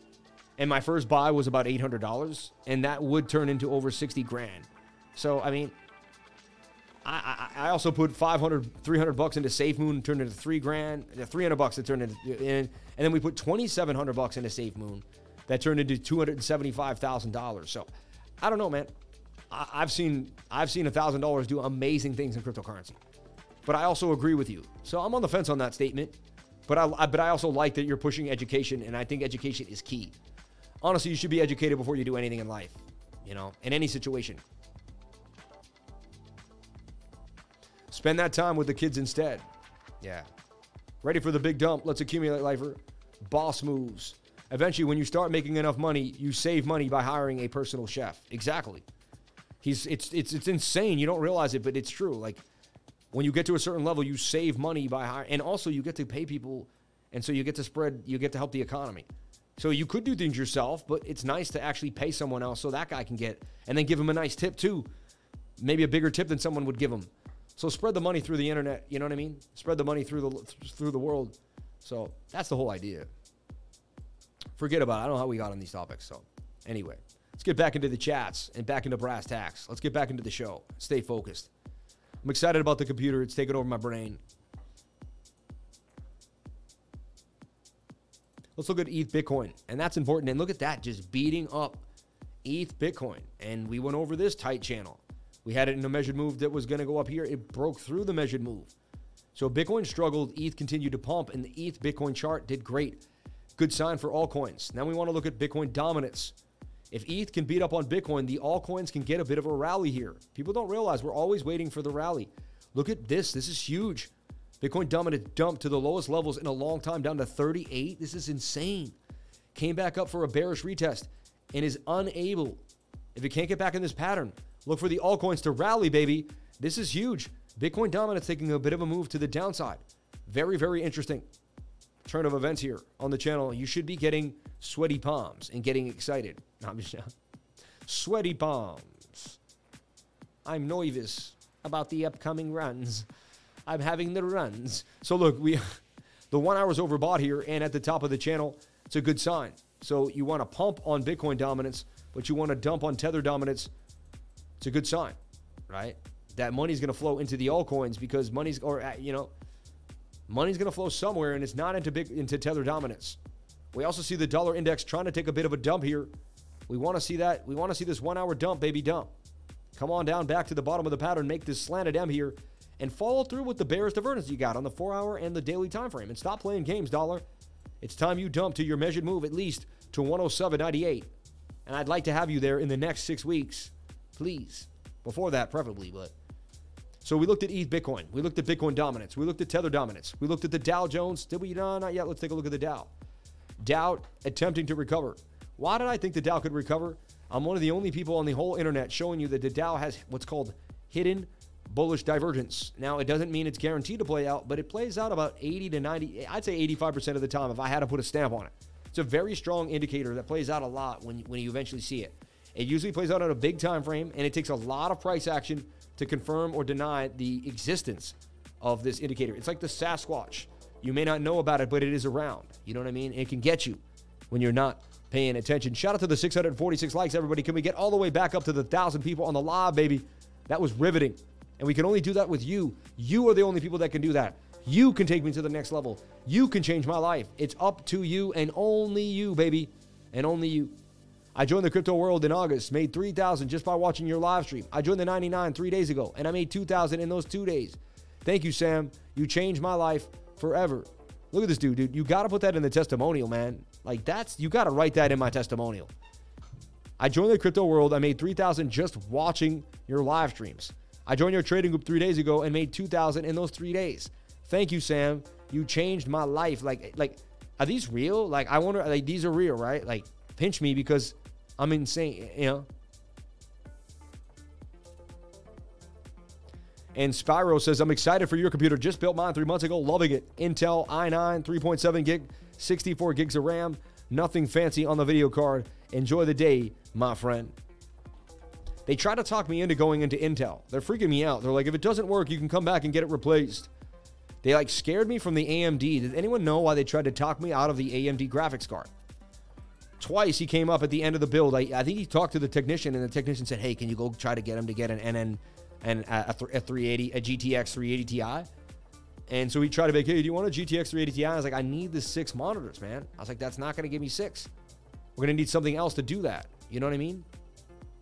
and my first buy was about $800 and that would turn into over 60 grand. So, I mean, I, I, also put 500, 300 bucks into Safe Moon, turned into three grand, 300 bucks that turned into, and, and then we put 2,700 bucks into Safe Moon that turned into $275,000. So I don't know, man. I, I've seen, I've seen $1,000 do amazing things in cryptocurrency, but I also agree with you. So I'm on the fence on that statement, but I, I but I also like that you're pushing education and I think education is key. Honestly, you should be educated before you do anything in life, you know, in any situation. Spend that time with the kids instead. Yeah. Ready for the big dump. Let's accumulate lifer. Boss moves. Eventually, when you start making enough money, you save money by hiring a personal chef. Exactly. He's it's it's it's insane. You don't realize it, but it's true. Like when you get to a certain level, you save money by hiring, and also you get to pay people, and so you get to spread, you get to help the economy. So you could do things yourself, but it's nice to actually pay someone else so that guy can get, and then give him a nice tip too, maybe a bigger tip than someone would give him. So spread the money through the internet. You know what I mean? Spread the money through the through the world. So that's the whole idea. Forget about it. I don't know how we got on these topics. So anyway, let's get back into the chats and back into brass tacks. Let's get back into the show. Stay focused. I'm excited about the computer. It's taking over my brain. Let's look at ETH Bitcoin. And that's important. And look at that, just beating up ETH Bitcoin. And we went over this tight channel. We had it in a measured move that was going to go up here. It broke through the measured move. So Bitcoin struggled, ETH continued to pump, and the ETH Bitcoin chart did great. Good sign for all coins. Now we want to look at Bitcoin dominance. If ETH can beat up on Bitcoin, the altcoins can get a bit of a rally here. People don't realize we're always waiting for the rally. Look at this. This is huge. Bitcoin dominance dumped to the lowest levels in a long time, down to 38. This is insane. Came back up for a bearish retest and is unable, if it can't get back in this pattern, look for the altcoins to rally, baby. This is huge. Bitcoin dominance taking a bit of a move to the downside. Very, very interesting turn of events here on the channel. You should be getting sweaty palms and getting excited. No, I'm just, sweaty palms. I'm nervous about the upcoming runs. I'm having the runs. So look, we *laughs* the one hour is overbought here, and at the top of the channel, it's a good sign. So you want to pump on Bitcoin dominance, but you want to dump on Tether dominance. It's a good sign, right? That money's going to flow into the altcoins because money's, or uh, you know, money's going to flow somewhere, and it's not into big into Tether dominance. We also see the dollar index trying to take a bit of a dump here. We want to see that. We want to see this one hour dump, baby dump. Come on down back to the bottom of the pattern, make this slanted M here, and follow through with the bearish divergence you got on the four hour and the daily time frame. And stop playing games, dollar. It's time you dump to your measured move at least to 107.98. And I'd like to have you there in the next six weeks, please. Before that, preferably, but So we looked at ETH Bitcoin. We looked at Bitcoin dominance. We looked at Tether dominance. We looked at the Dow Jones. Did we? No, not yet. Let's take a look at the Dow. Dow attempting to recover. Why did I think the Dow could recover? I'm one of the only people on the whole internet showing you that the Dow has what's called hidden bullish divergence. Now, it doesn't mean it's guaranteed to play out, but it plays out about 80 to 90, I'd say 85% of the time if I had to put a stamp on it. It's a very strong indicator that plays out a lot when, when you eventually see it. It usually plays out on a big time frame, and it takes a lot of price action to confirm or deny the existence of this indicator. It's like the Sasquatch. You may not know about it, but it is around. You know what I mean? It can get you when you're not paying attention. Shout out to the 646 likes, everybody. Can we get all the way back up to the 1,000 people on the live, baby? That was riveting. And we can only do that with you. You are the only people that can do that. You can take me to the next level. You can change my life. It's up to you and only you, baby. And only you. I joined the crypto world in August, made 3000 just by watching your live stream. I joined the 99 3 days ago and I made 2000 in those 2 days. Thank you, Sam. You changed my life forever. Look at this dude, dude. You got to put that in the testimonial, man. Like that's you got to write that in my testimonial. I joined the crypto world. I made 3000 just watching your live streams. I joined your trading group 3 days ago and made 2000 in those 3 days. Thank you, Sam. You changed my life. Like like are these real? Like I wonder like these are real, right? Like pinch me because I'm insane, you know. And Spyro says, I'm excited for your computer. Just built mine three months ago. Loving it. Intel i9, 3.7 gig, 64 gigs of RAM. Nothing fancy on the video card. Enjoy the day, my friend. They try to talk me into going into Intel. They're freaking me out. They're like, if it doesn't work, you can come back and get it replaced. They like scared me from the AMD. Did anyone know why they tried to talk me out of the AMD graphics card? Twice he came up at the end of the build. I, I think he talked to the technician, and the technician said, "Hey, can you go try to get him to get an NN and a, a 380, a GTX 380 Ti?" And so he tried to make, "Hey, do you want a GTX 380 Ti?" I was like, "I need the six monitors, man." I was like, "That's not going to give me six. We're going to need something else to do that." You know what I mean?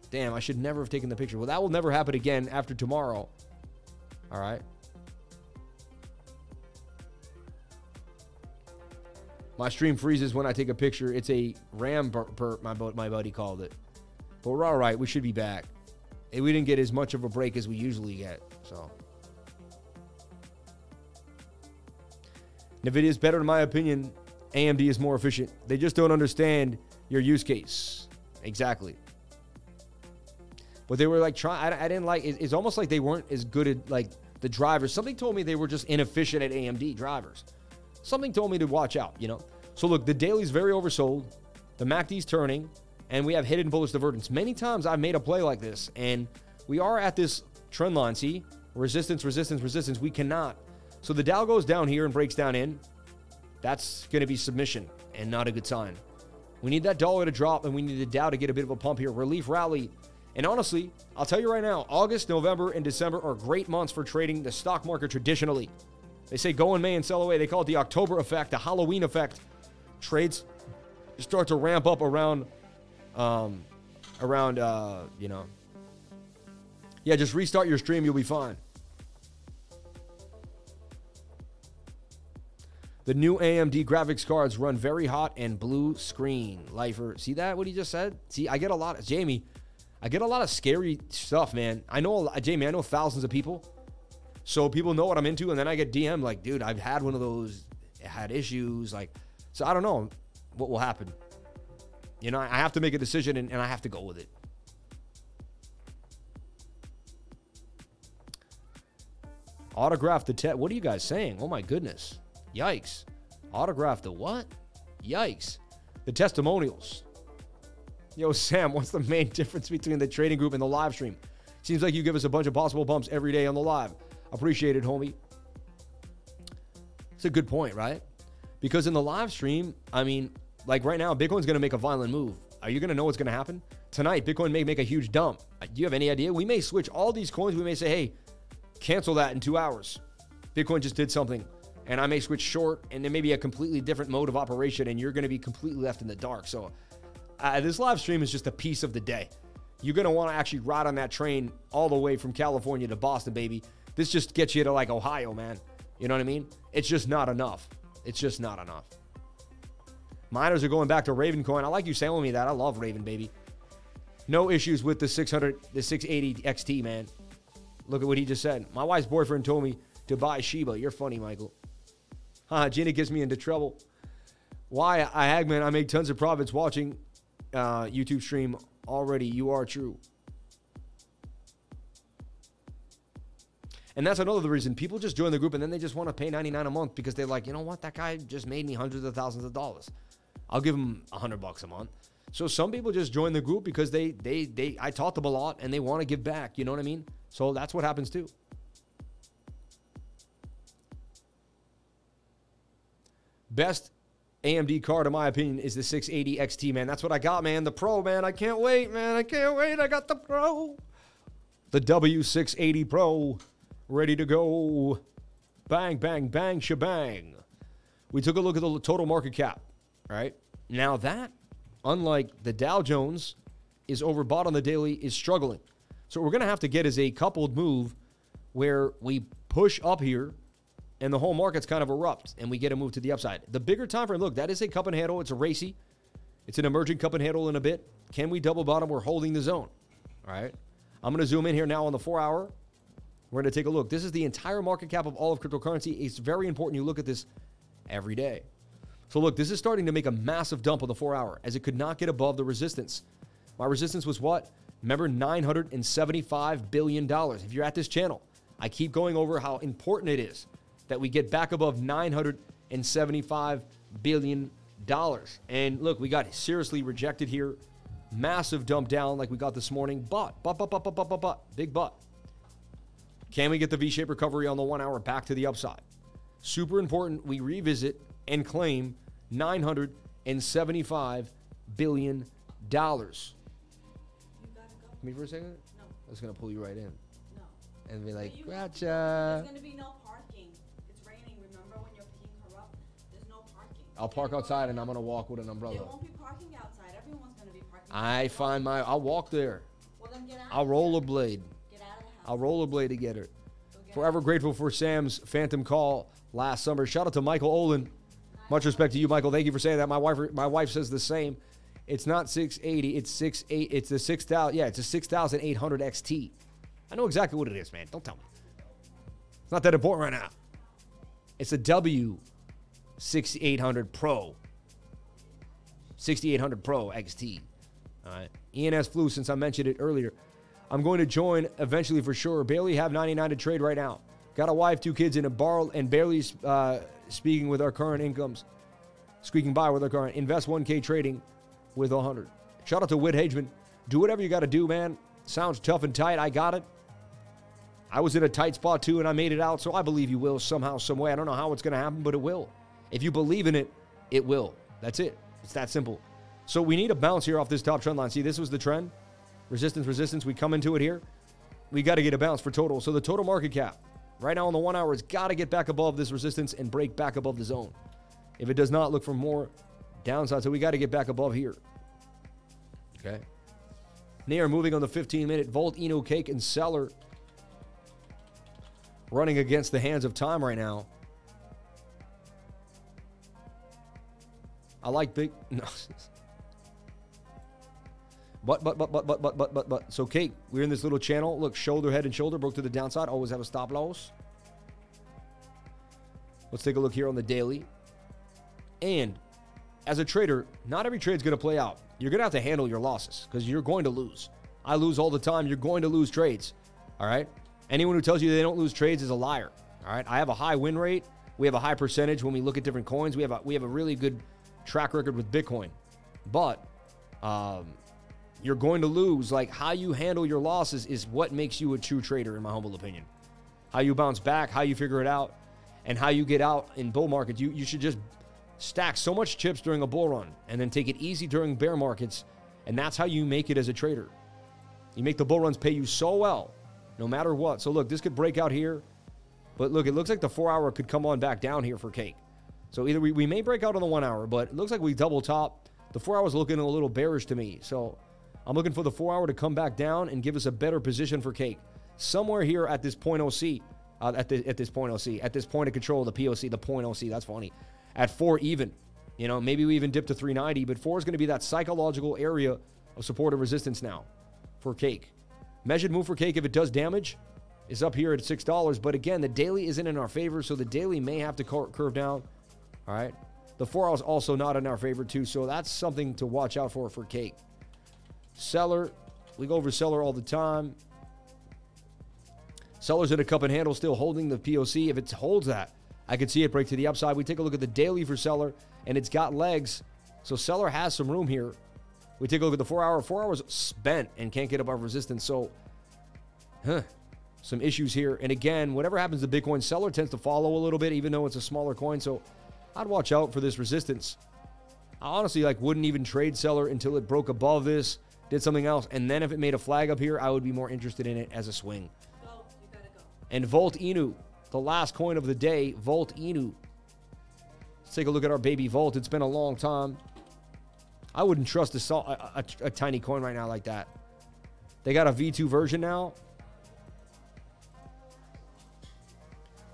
Damn, I should never have taken the picture. Well, that will never happen again after tomorrow. All right. My stream freezes when I take a picture. It's a ram burp, my, my buddy called it. But we're all right. We should be back. And we didn't get as much of a break as we usually get. So. NVIDIA is better, in my opinion. AMD is more efficient. They just don't understand your use case. Exactly. But they were like trying. I, I, didn't like. It, it's almost like they weren't as good at like the drivers. Something told me they were just inefficient at AMD drivers something told me to watch out, you know? So look, the daily's very oversold, the MACD's turning, and we have hidden bullish divergence. Many times I've made a play like this, and we are at this trend line. See, resistance, resistance, resistance. We cannot. So the Dow goes down here and breaks down in. That's going to be submission and not a good sign. We need that dollar to drop, and we need the Dow to get a bit of a pump here. Relief rally. And honestly, I'll tell you right now, August, November, and December are great months for trading the stock market traditionally. They say go in May and sell away. They call it the October effect, the Halloween effect. Trades start to ramp up around, um, around, uh, you know. Yeah, just restart your stream. You'll be fine. The new AMD graphics cards run very hot and blue screen. Lifer, see that? What he just said? See, I get a lot of Jamie. I get a lot of scary stuff, man. I know, a lot, Jamie. I know thousands of people so people know what I'm into, and then I get DM like, dude, I've had one of those, had issues, like, so I don't know what will happen. You know, I have to make a decision, and, and I have to go with it. Autograph the te- What are you guys saying? Oh my goodness. Yikes. Autograph the what? Yikes. The testimonials. Yo, Sam, *laughs* what's the main difference between the trading group and the live stream? Seems like you give us a bunch of possible bumps every day on the live. Appreciate it, homie. It's a good point, right? Because in the live stream, I mean, like right now, Bitcoin's going to make a violent move. Are you going to know what's going to happen? Tonight, Bitcoin may make a huge dump. Uh, do you have any idea? We may switch all these coins. We may say, hey, cancel that in two hours. Bitcoin just did something. And I may switch short, and there may be a completely different mode of operation, and you're going to be completely left in the dark. So, uh, this live stream is just a piece of the day. You're going to want to actually ride on that train all the way from California to Boston, baby. This just gets you to like Ohio, man. You know what I mean? It's just not enough. It's just not enough. Miners are going back to Raven coin. I like you selling me that. I love Raven, baby. No issues with the 600, the 680 XT, man. Look at what he just said. My wife's boyfriend told me to buy Shiba. You're funny, Michael. *laughs* Huh, Gina gets me into trouble. Why, I Hagman, I make tons of profits watching uh, YouTube stream already. You are true. And that's another reason people just join the group and then they just want to pay 99 a month because they're like, you know what, that guy just made me hundreds of thousands of dollars. I'll give him a hundred bucks a month. So some people just join the group because they they they I taught them a lot and they want to give back. You know what I mean? So that's what happens too. Best AMD card, in my opinion, is the 680 XT, man. That's what I got, man. The Pro, man. I can't wait, man. I can't wait. I got the Pro. The W680 Pro, ready to go. Bang, bang, bang, shebang. We took a look at the total market cap, right? Now that, unlike the Dow Jones, is overbought on the daily, is struggling. So what we're going to have to get is a coupled move where we push up here and the whole market's kind of erupt and we get a move to the upside. The bigger time frame, look, that is a cup and handle. It's a racy. It's an emerging cup and handle in a bit. Can we double bottom? We're holding the zone. All right. I'm going to zoom in here now on the four hour. We're going to take a look. This is the entire market cap of all of cryptocurrency. It's very important you look at this every day. So look, this is starting to make a massive dump on the four hour as it could not get above the resistance. My resistance was what? Remember, $975 billion. If you're at this channel, I keep going over how important it is that we get back above $975 billion. And look, we got seriously rejected here. Massive dump down like we got this morning. But, but, but, but, but, but, but, but, big but. Can we get the V shaped recovery on the one hour back to the upside? Super important. We revisit and claim $975 billion. Me for a second?
No.
I was going to pull you right in.
No.
And be like, gotcha.
There's going to be no parking. It's raining. Remember when you're picking her up? There's no parking.
I'll park outside and I'm going to walk with an umbrella.
There won't be parking outside. Everyone's gonna be parking.
I
outside.
find my, I'll walk there.
Well then get out.
I'll rollerblade. I'll rollerblade to get her.
Go get
Forever grateful for Sam's Fantom call last summer. Shout out to Michael Olin. Much respect to you, Michael. Thank you for saying that. My wife, my wife says the same. It's not 680. It's six eight. It's the 6000. Yeah, it's a 6800 XT. I know exactly what it is, man. Don't tell me. It's not that important right now. It's a W 6800 Pro. 6800 Pro XT. All right. ENS flu, since I mentioned it earlier. I'm going to join eventually for sure. Barely have 99 to trade right now. Got a wife, two kids, and a bar, and barely uh, speaking with our current incomes. Squeaking by with our current. Invest 1K trading with 100. Shout out to Whit Hageman. Do whatever you got to do, man. Sounds tough and tight. I got it. I was in a tight spot too, and I made it out, so I believe you will somehow, some way. I don't know how it's going to happen, but it will. If you believe in it, it will. That's it. It's that simple. So we need a bounce here off this top trend line. See, this was the trend. Resistance, resistance. We come into it here. We got to get a bounce for total. So the total market cap right now on the one hour has got to get back above this resistance and break back above the zone. If it does not, look for more downside. So we got to get back above here. Okay. Near moving on the 15 minute Volt, Inu, Cake, and Celer running against the hands of time right now. I like big. *laughs* No. But, but, but, but, but, but, but, but, but. So, Kate, we're in this little channel. Look, shoulder, head, and shoulder broke to the downside. Always have a stop loss. Let's take a look here on the daily. And as a trader, not every trade's going to play out. You're going to have to handle your losses because you're going to lose. I lose all the time. You're going to lose trades. All right. Anyone who tells you they don't lose trades is a liar. All right. I have a high win rate. We have a high percentage when we look at different coins. We have a, we have a really good track record with Bitcoin. But um, you're going to lose. Like how you handle your losses is what makes you a true trader, in my humble opinion. How you bounce back, how you figure it out, and how you get out in bull markets. You you should just stack so much chips during a bull run and then take it easy during bear markets, and that's how you make it as a trader. You make the bull runs pay you so well, no matter what. So look, this could break out here, but look, it looks like the four hour could come on back down here for cake. So either we, we may break out on the one hour, but it looks like we double top. The four hours looking a little bearish to me. So I'm looking for the four hour to come back down and give us a better position for cake. Somewhere here at this point OC, uh, at, the, at this point OC, at this point of control, the POC, the point OC, that's funny. At four even, you know, maybe we even dip to 390, but four is going to be that psychological area of support and resistance now for cake. Measured move for cake if it does damage, is up here at $6. But again, the daily isn't in our favor, so the daily may have to curve down. All right. The four hours also not in our favor, too. So that's something to watch out for for cake. Celer, we go over Celer all the time. Celer's in a cup and handle still holding the POC. If it holds that, I could see it break to the upside. We take a look at the daily for Celer, and it's got legs. So Celer has some room here. We take a look at the four hour. Four hours spent and can't get above resistance. So, huh, some issues here. And again, whatever happens to Bitcoin, Celer tends to follow a little bit, even though it's a smaller coin. So I'd watch out for this resistance. I honestly like wouldn't even trade Celer until it broke above this, did something else, and then if it made a flag up here, I would be more interested in it as a swing. And Volt Inu, the last coin of the day, Volt Inu. Let's take a look at our baby Volt. It's been a long time. I wouldn't trust a, a, a, a tiny coin right now like that. They got a V2 version now.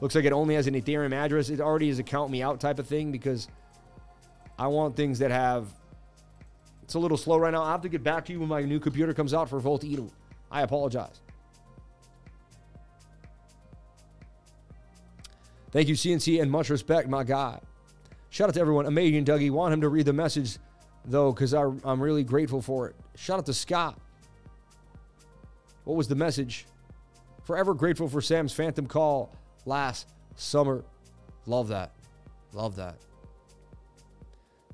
Looks like it only has an Ethereum address. It already is a count me out type of thing because I want things that have. It's a little slow right now. I have to get back to you when my new computer comes out for Volt. I apologize. Thank you, CNC, and much respect, my guy. Shout out to everyone. Amazing, Dougie. Want him to read the message, though, because I'm really grateful for it. Shout out to Scott. What was the message? Forever grateful for Sam's Fantom call last summer. Love that. Love that.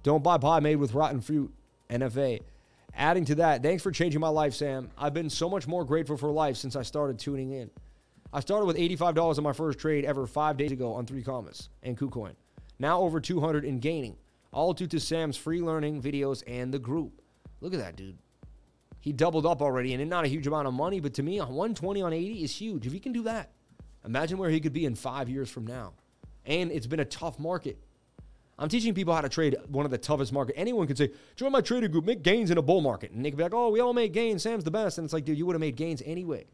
Don't buy pie made with rotten fruit. NFA. Adding to that, thanks for changing my life, Sam. I've been so much more grateful for life since I started tuning in. I started with $85 on my first trade ever five days ago on 3Commas and KuCoin. Now over 200 in gaining, all due to Sam's free learning videos and the group. Look at that, dude. He doubled up already, and not a huge amount of money, but to me, 120 on 80 is huge. If he can do that, imagine where he could be in five years from now. And it's been a tough market. I'm teaching people how to trade one of the toughest market. Anyone can say, join my trading group, make gains in a bull market. And they can be like, oh, we all make gains. Sam's the best. And it's like, dude, you would have made gains anyway.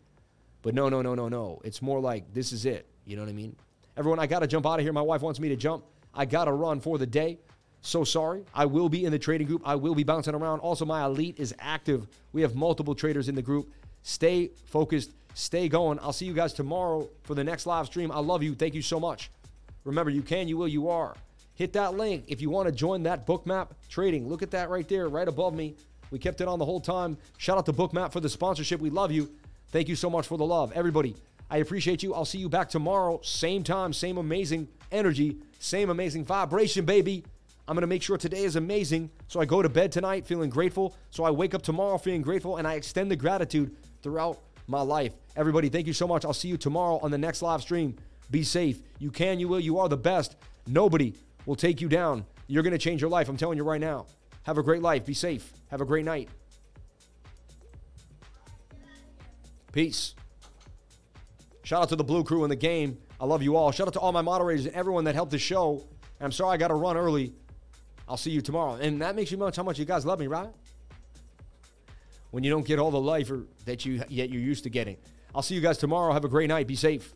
But no, no, no, no, no. It's more like this is it. You know what I mean? Everyone, I got to jump out of here. My wife wants me to jump. I got to run for the day. So sorry. I will be in the trading group. I will be bouncing around. Also, my elite is active. We have multiple traders in the group. Stay focused. Stay going. I'll see you guys tomorrow for the next live stream. I love you. Thank you so much. Remember, you can, you will, you are. Hit that link if you want to join that bookmap trading. Look at that right there, right above me. We kept it on the whole time. Shout out to Bookmap for the sponsorship. We love you. Thank you so much for the love. Everybody, I appreciate you. I'll see you back tomorrow, same time, same amazing energy, same amazing vibration, baby. I'm going to make sure today is amazing. So I go to bed tonight feeling grateful. So I wake up tomorrow feeling grateful and I extend the gratitude throughout my life. Everybody, thank you so much. I'll see you tomorrow on the next live stream. Be safe. You can, you will, you are the best. Nobody will take you down. You're going to change your life. I'm telling you right now. Have a great life. Be safe. Have a great night. Peace. Shout out to the Blue Crew in the game. I love you all. Shout out to all my moderators and everyone that helped the show. And I'm sorry I got to run early. I'll see you tomorrow. And that makes you much how much you guys love me, right? When you don't get all the life that you yet you're used to getting. I'll see you guys tomorrow. Have a great night. Be safe.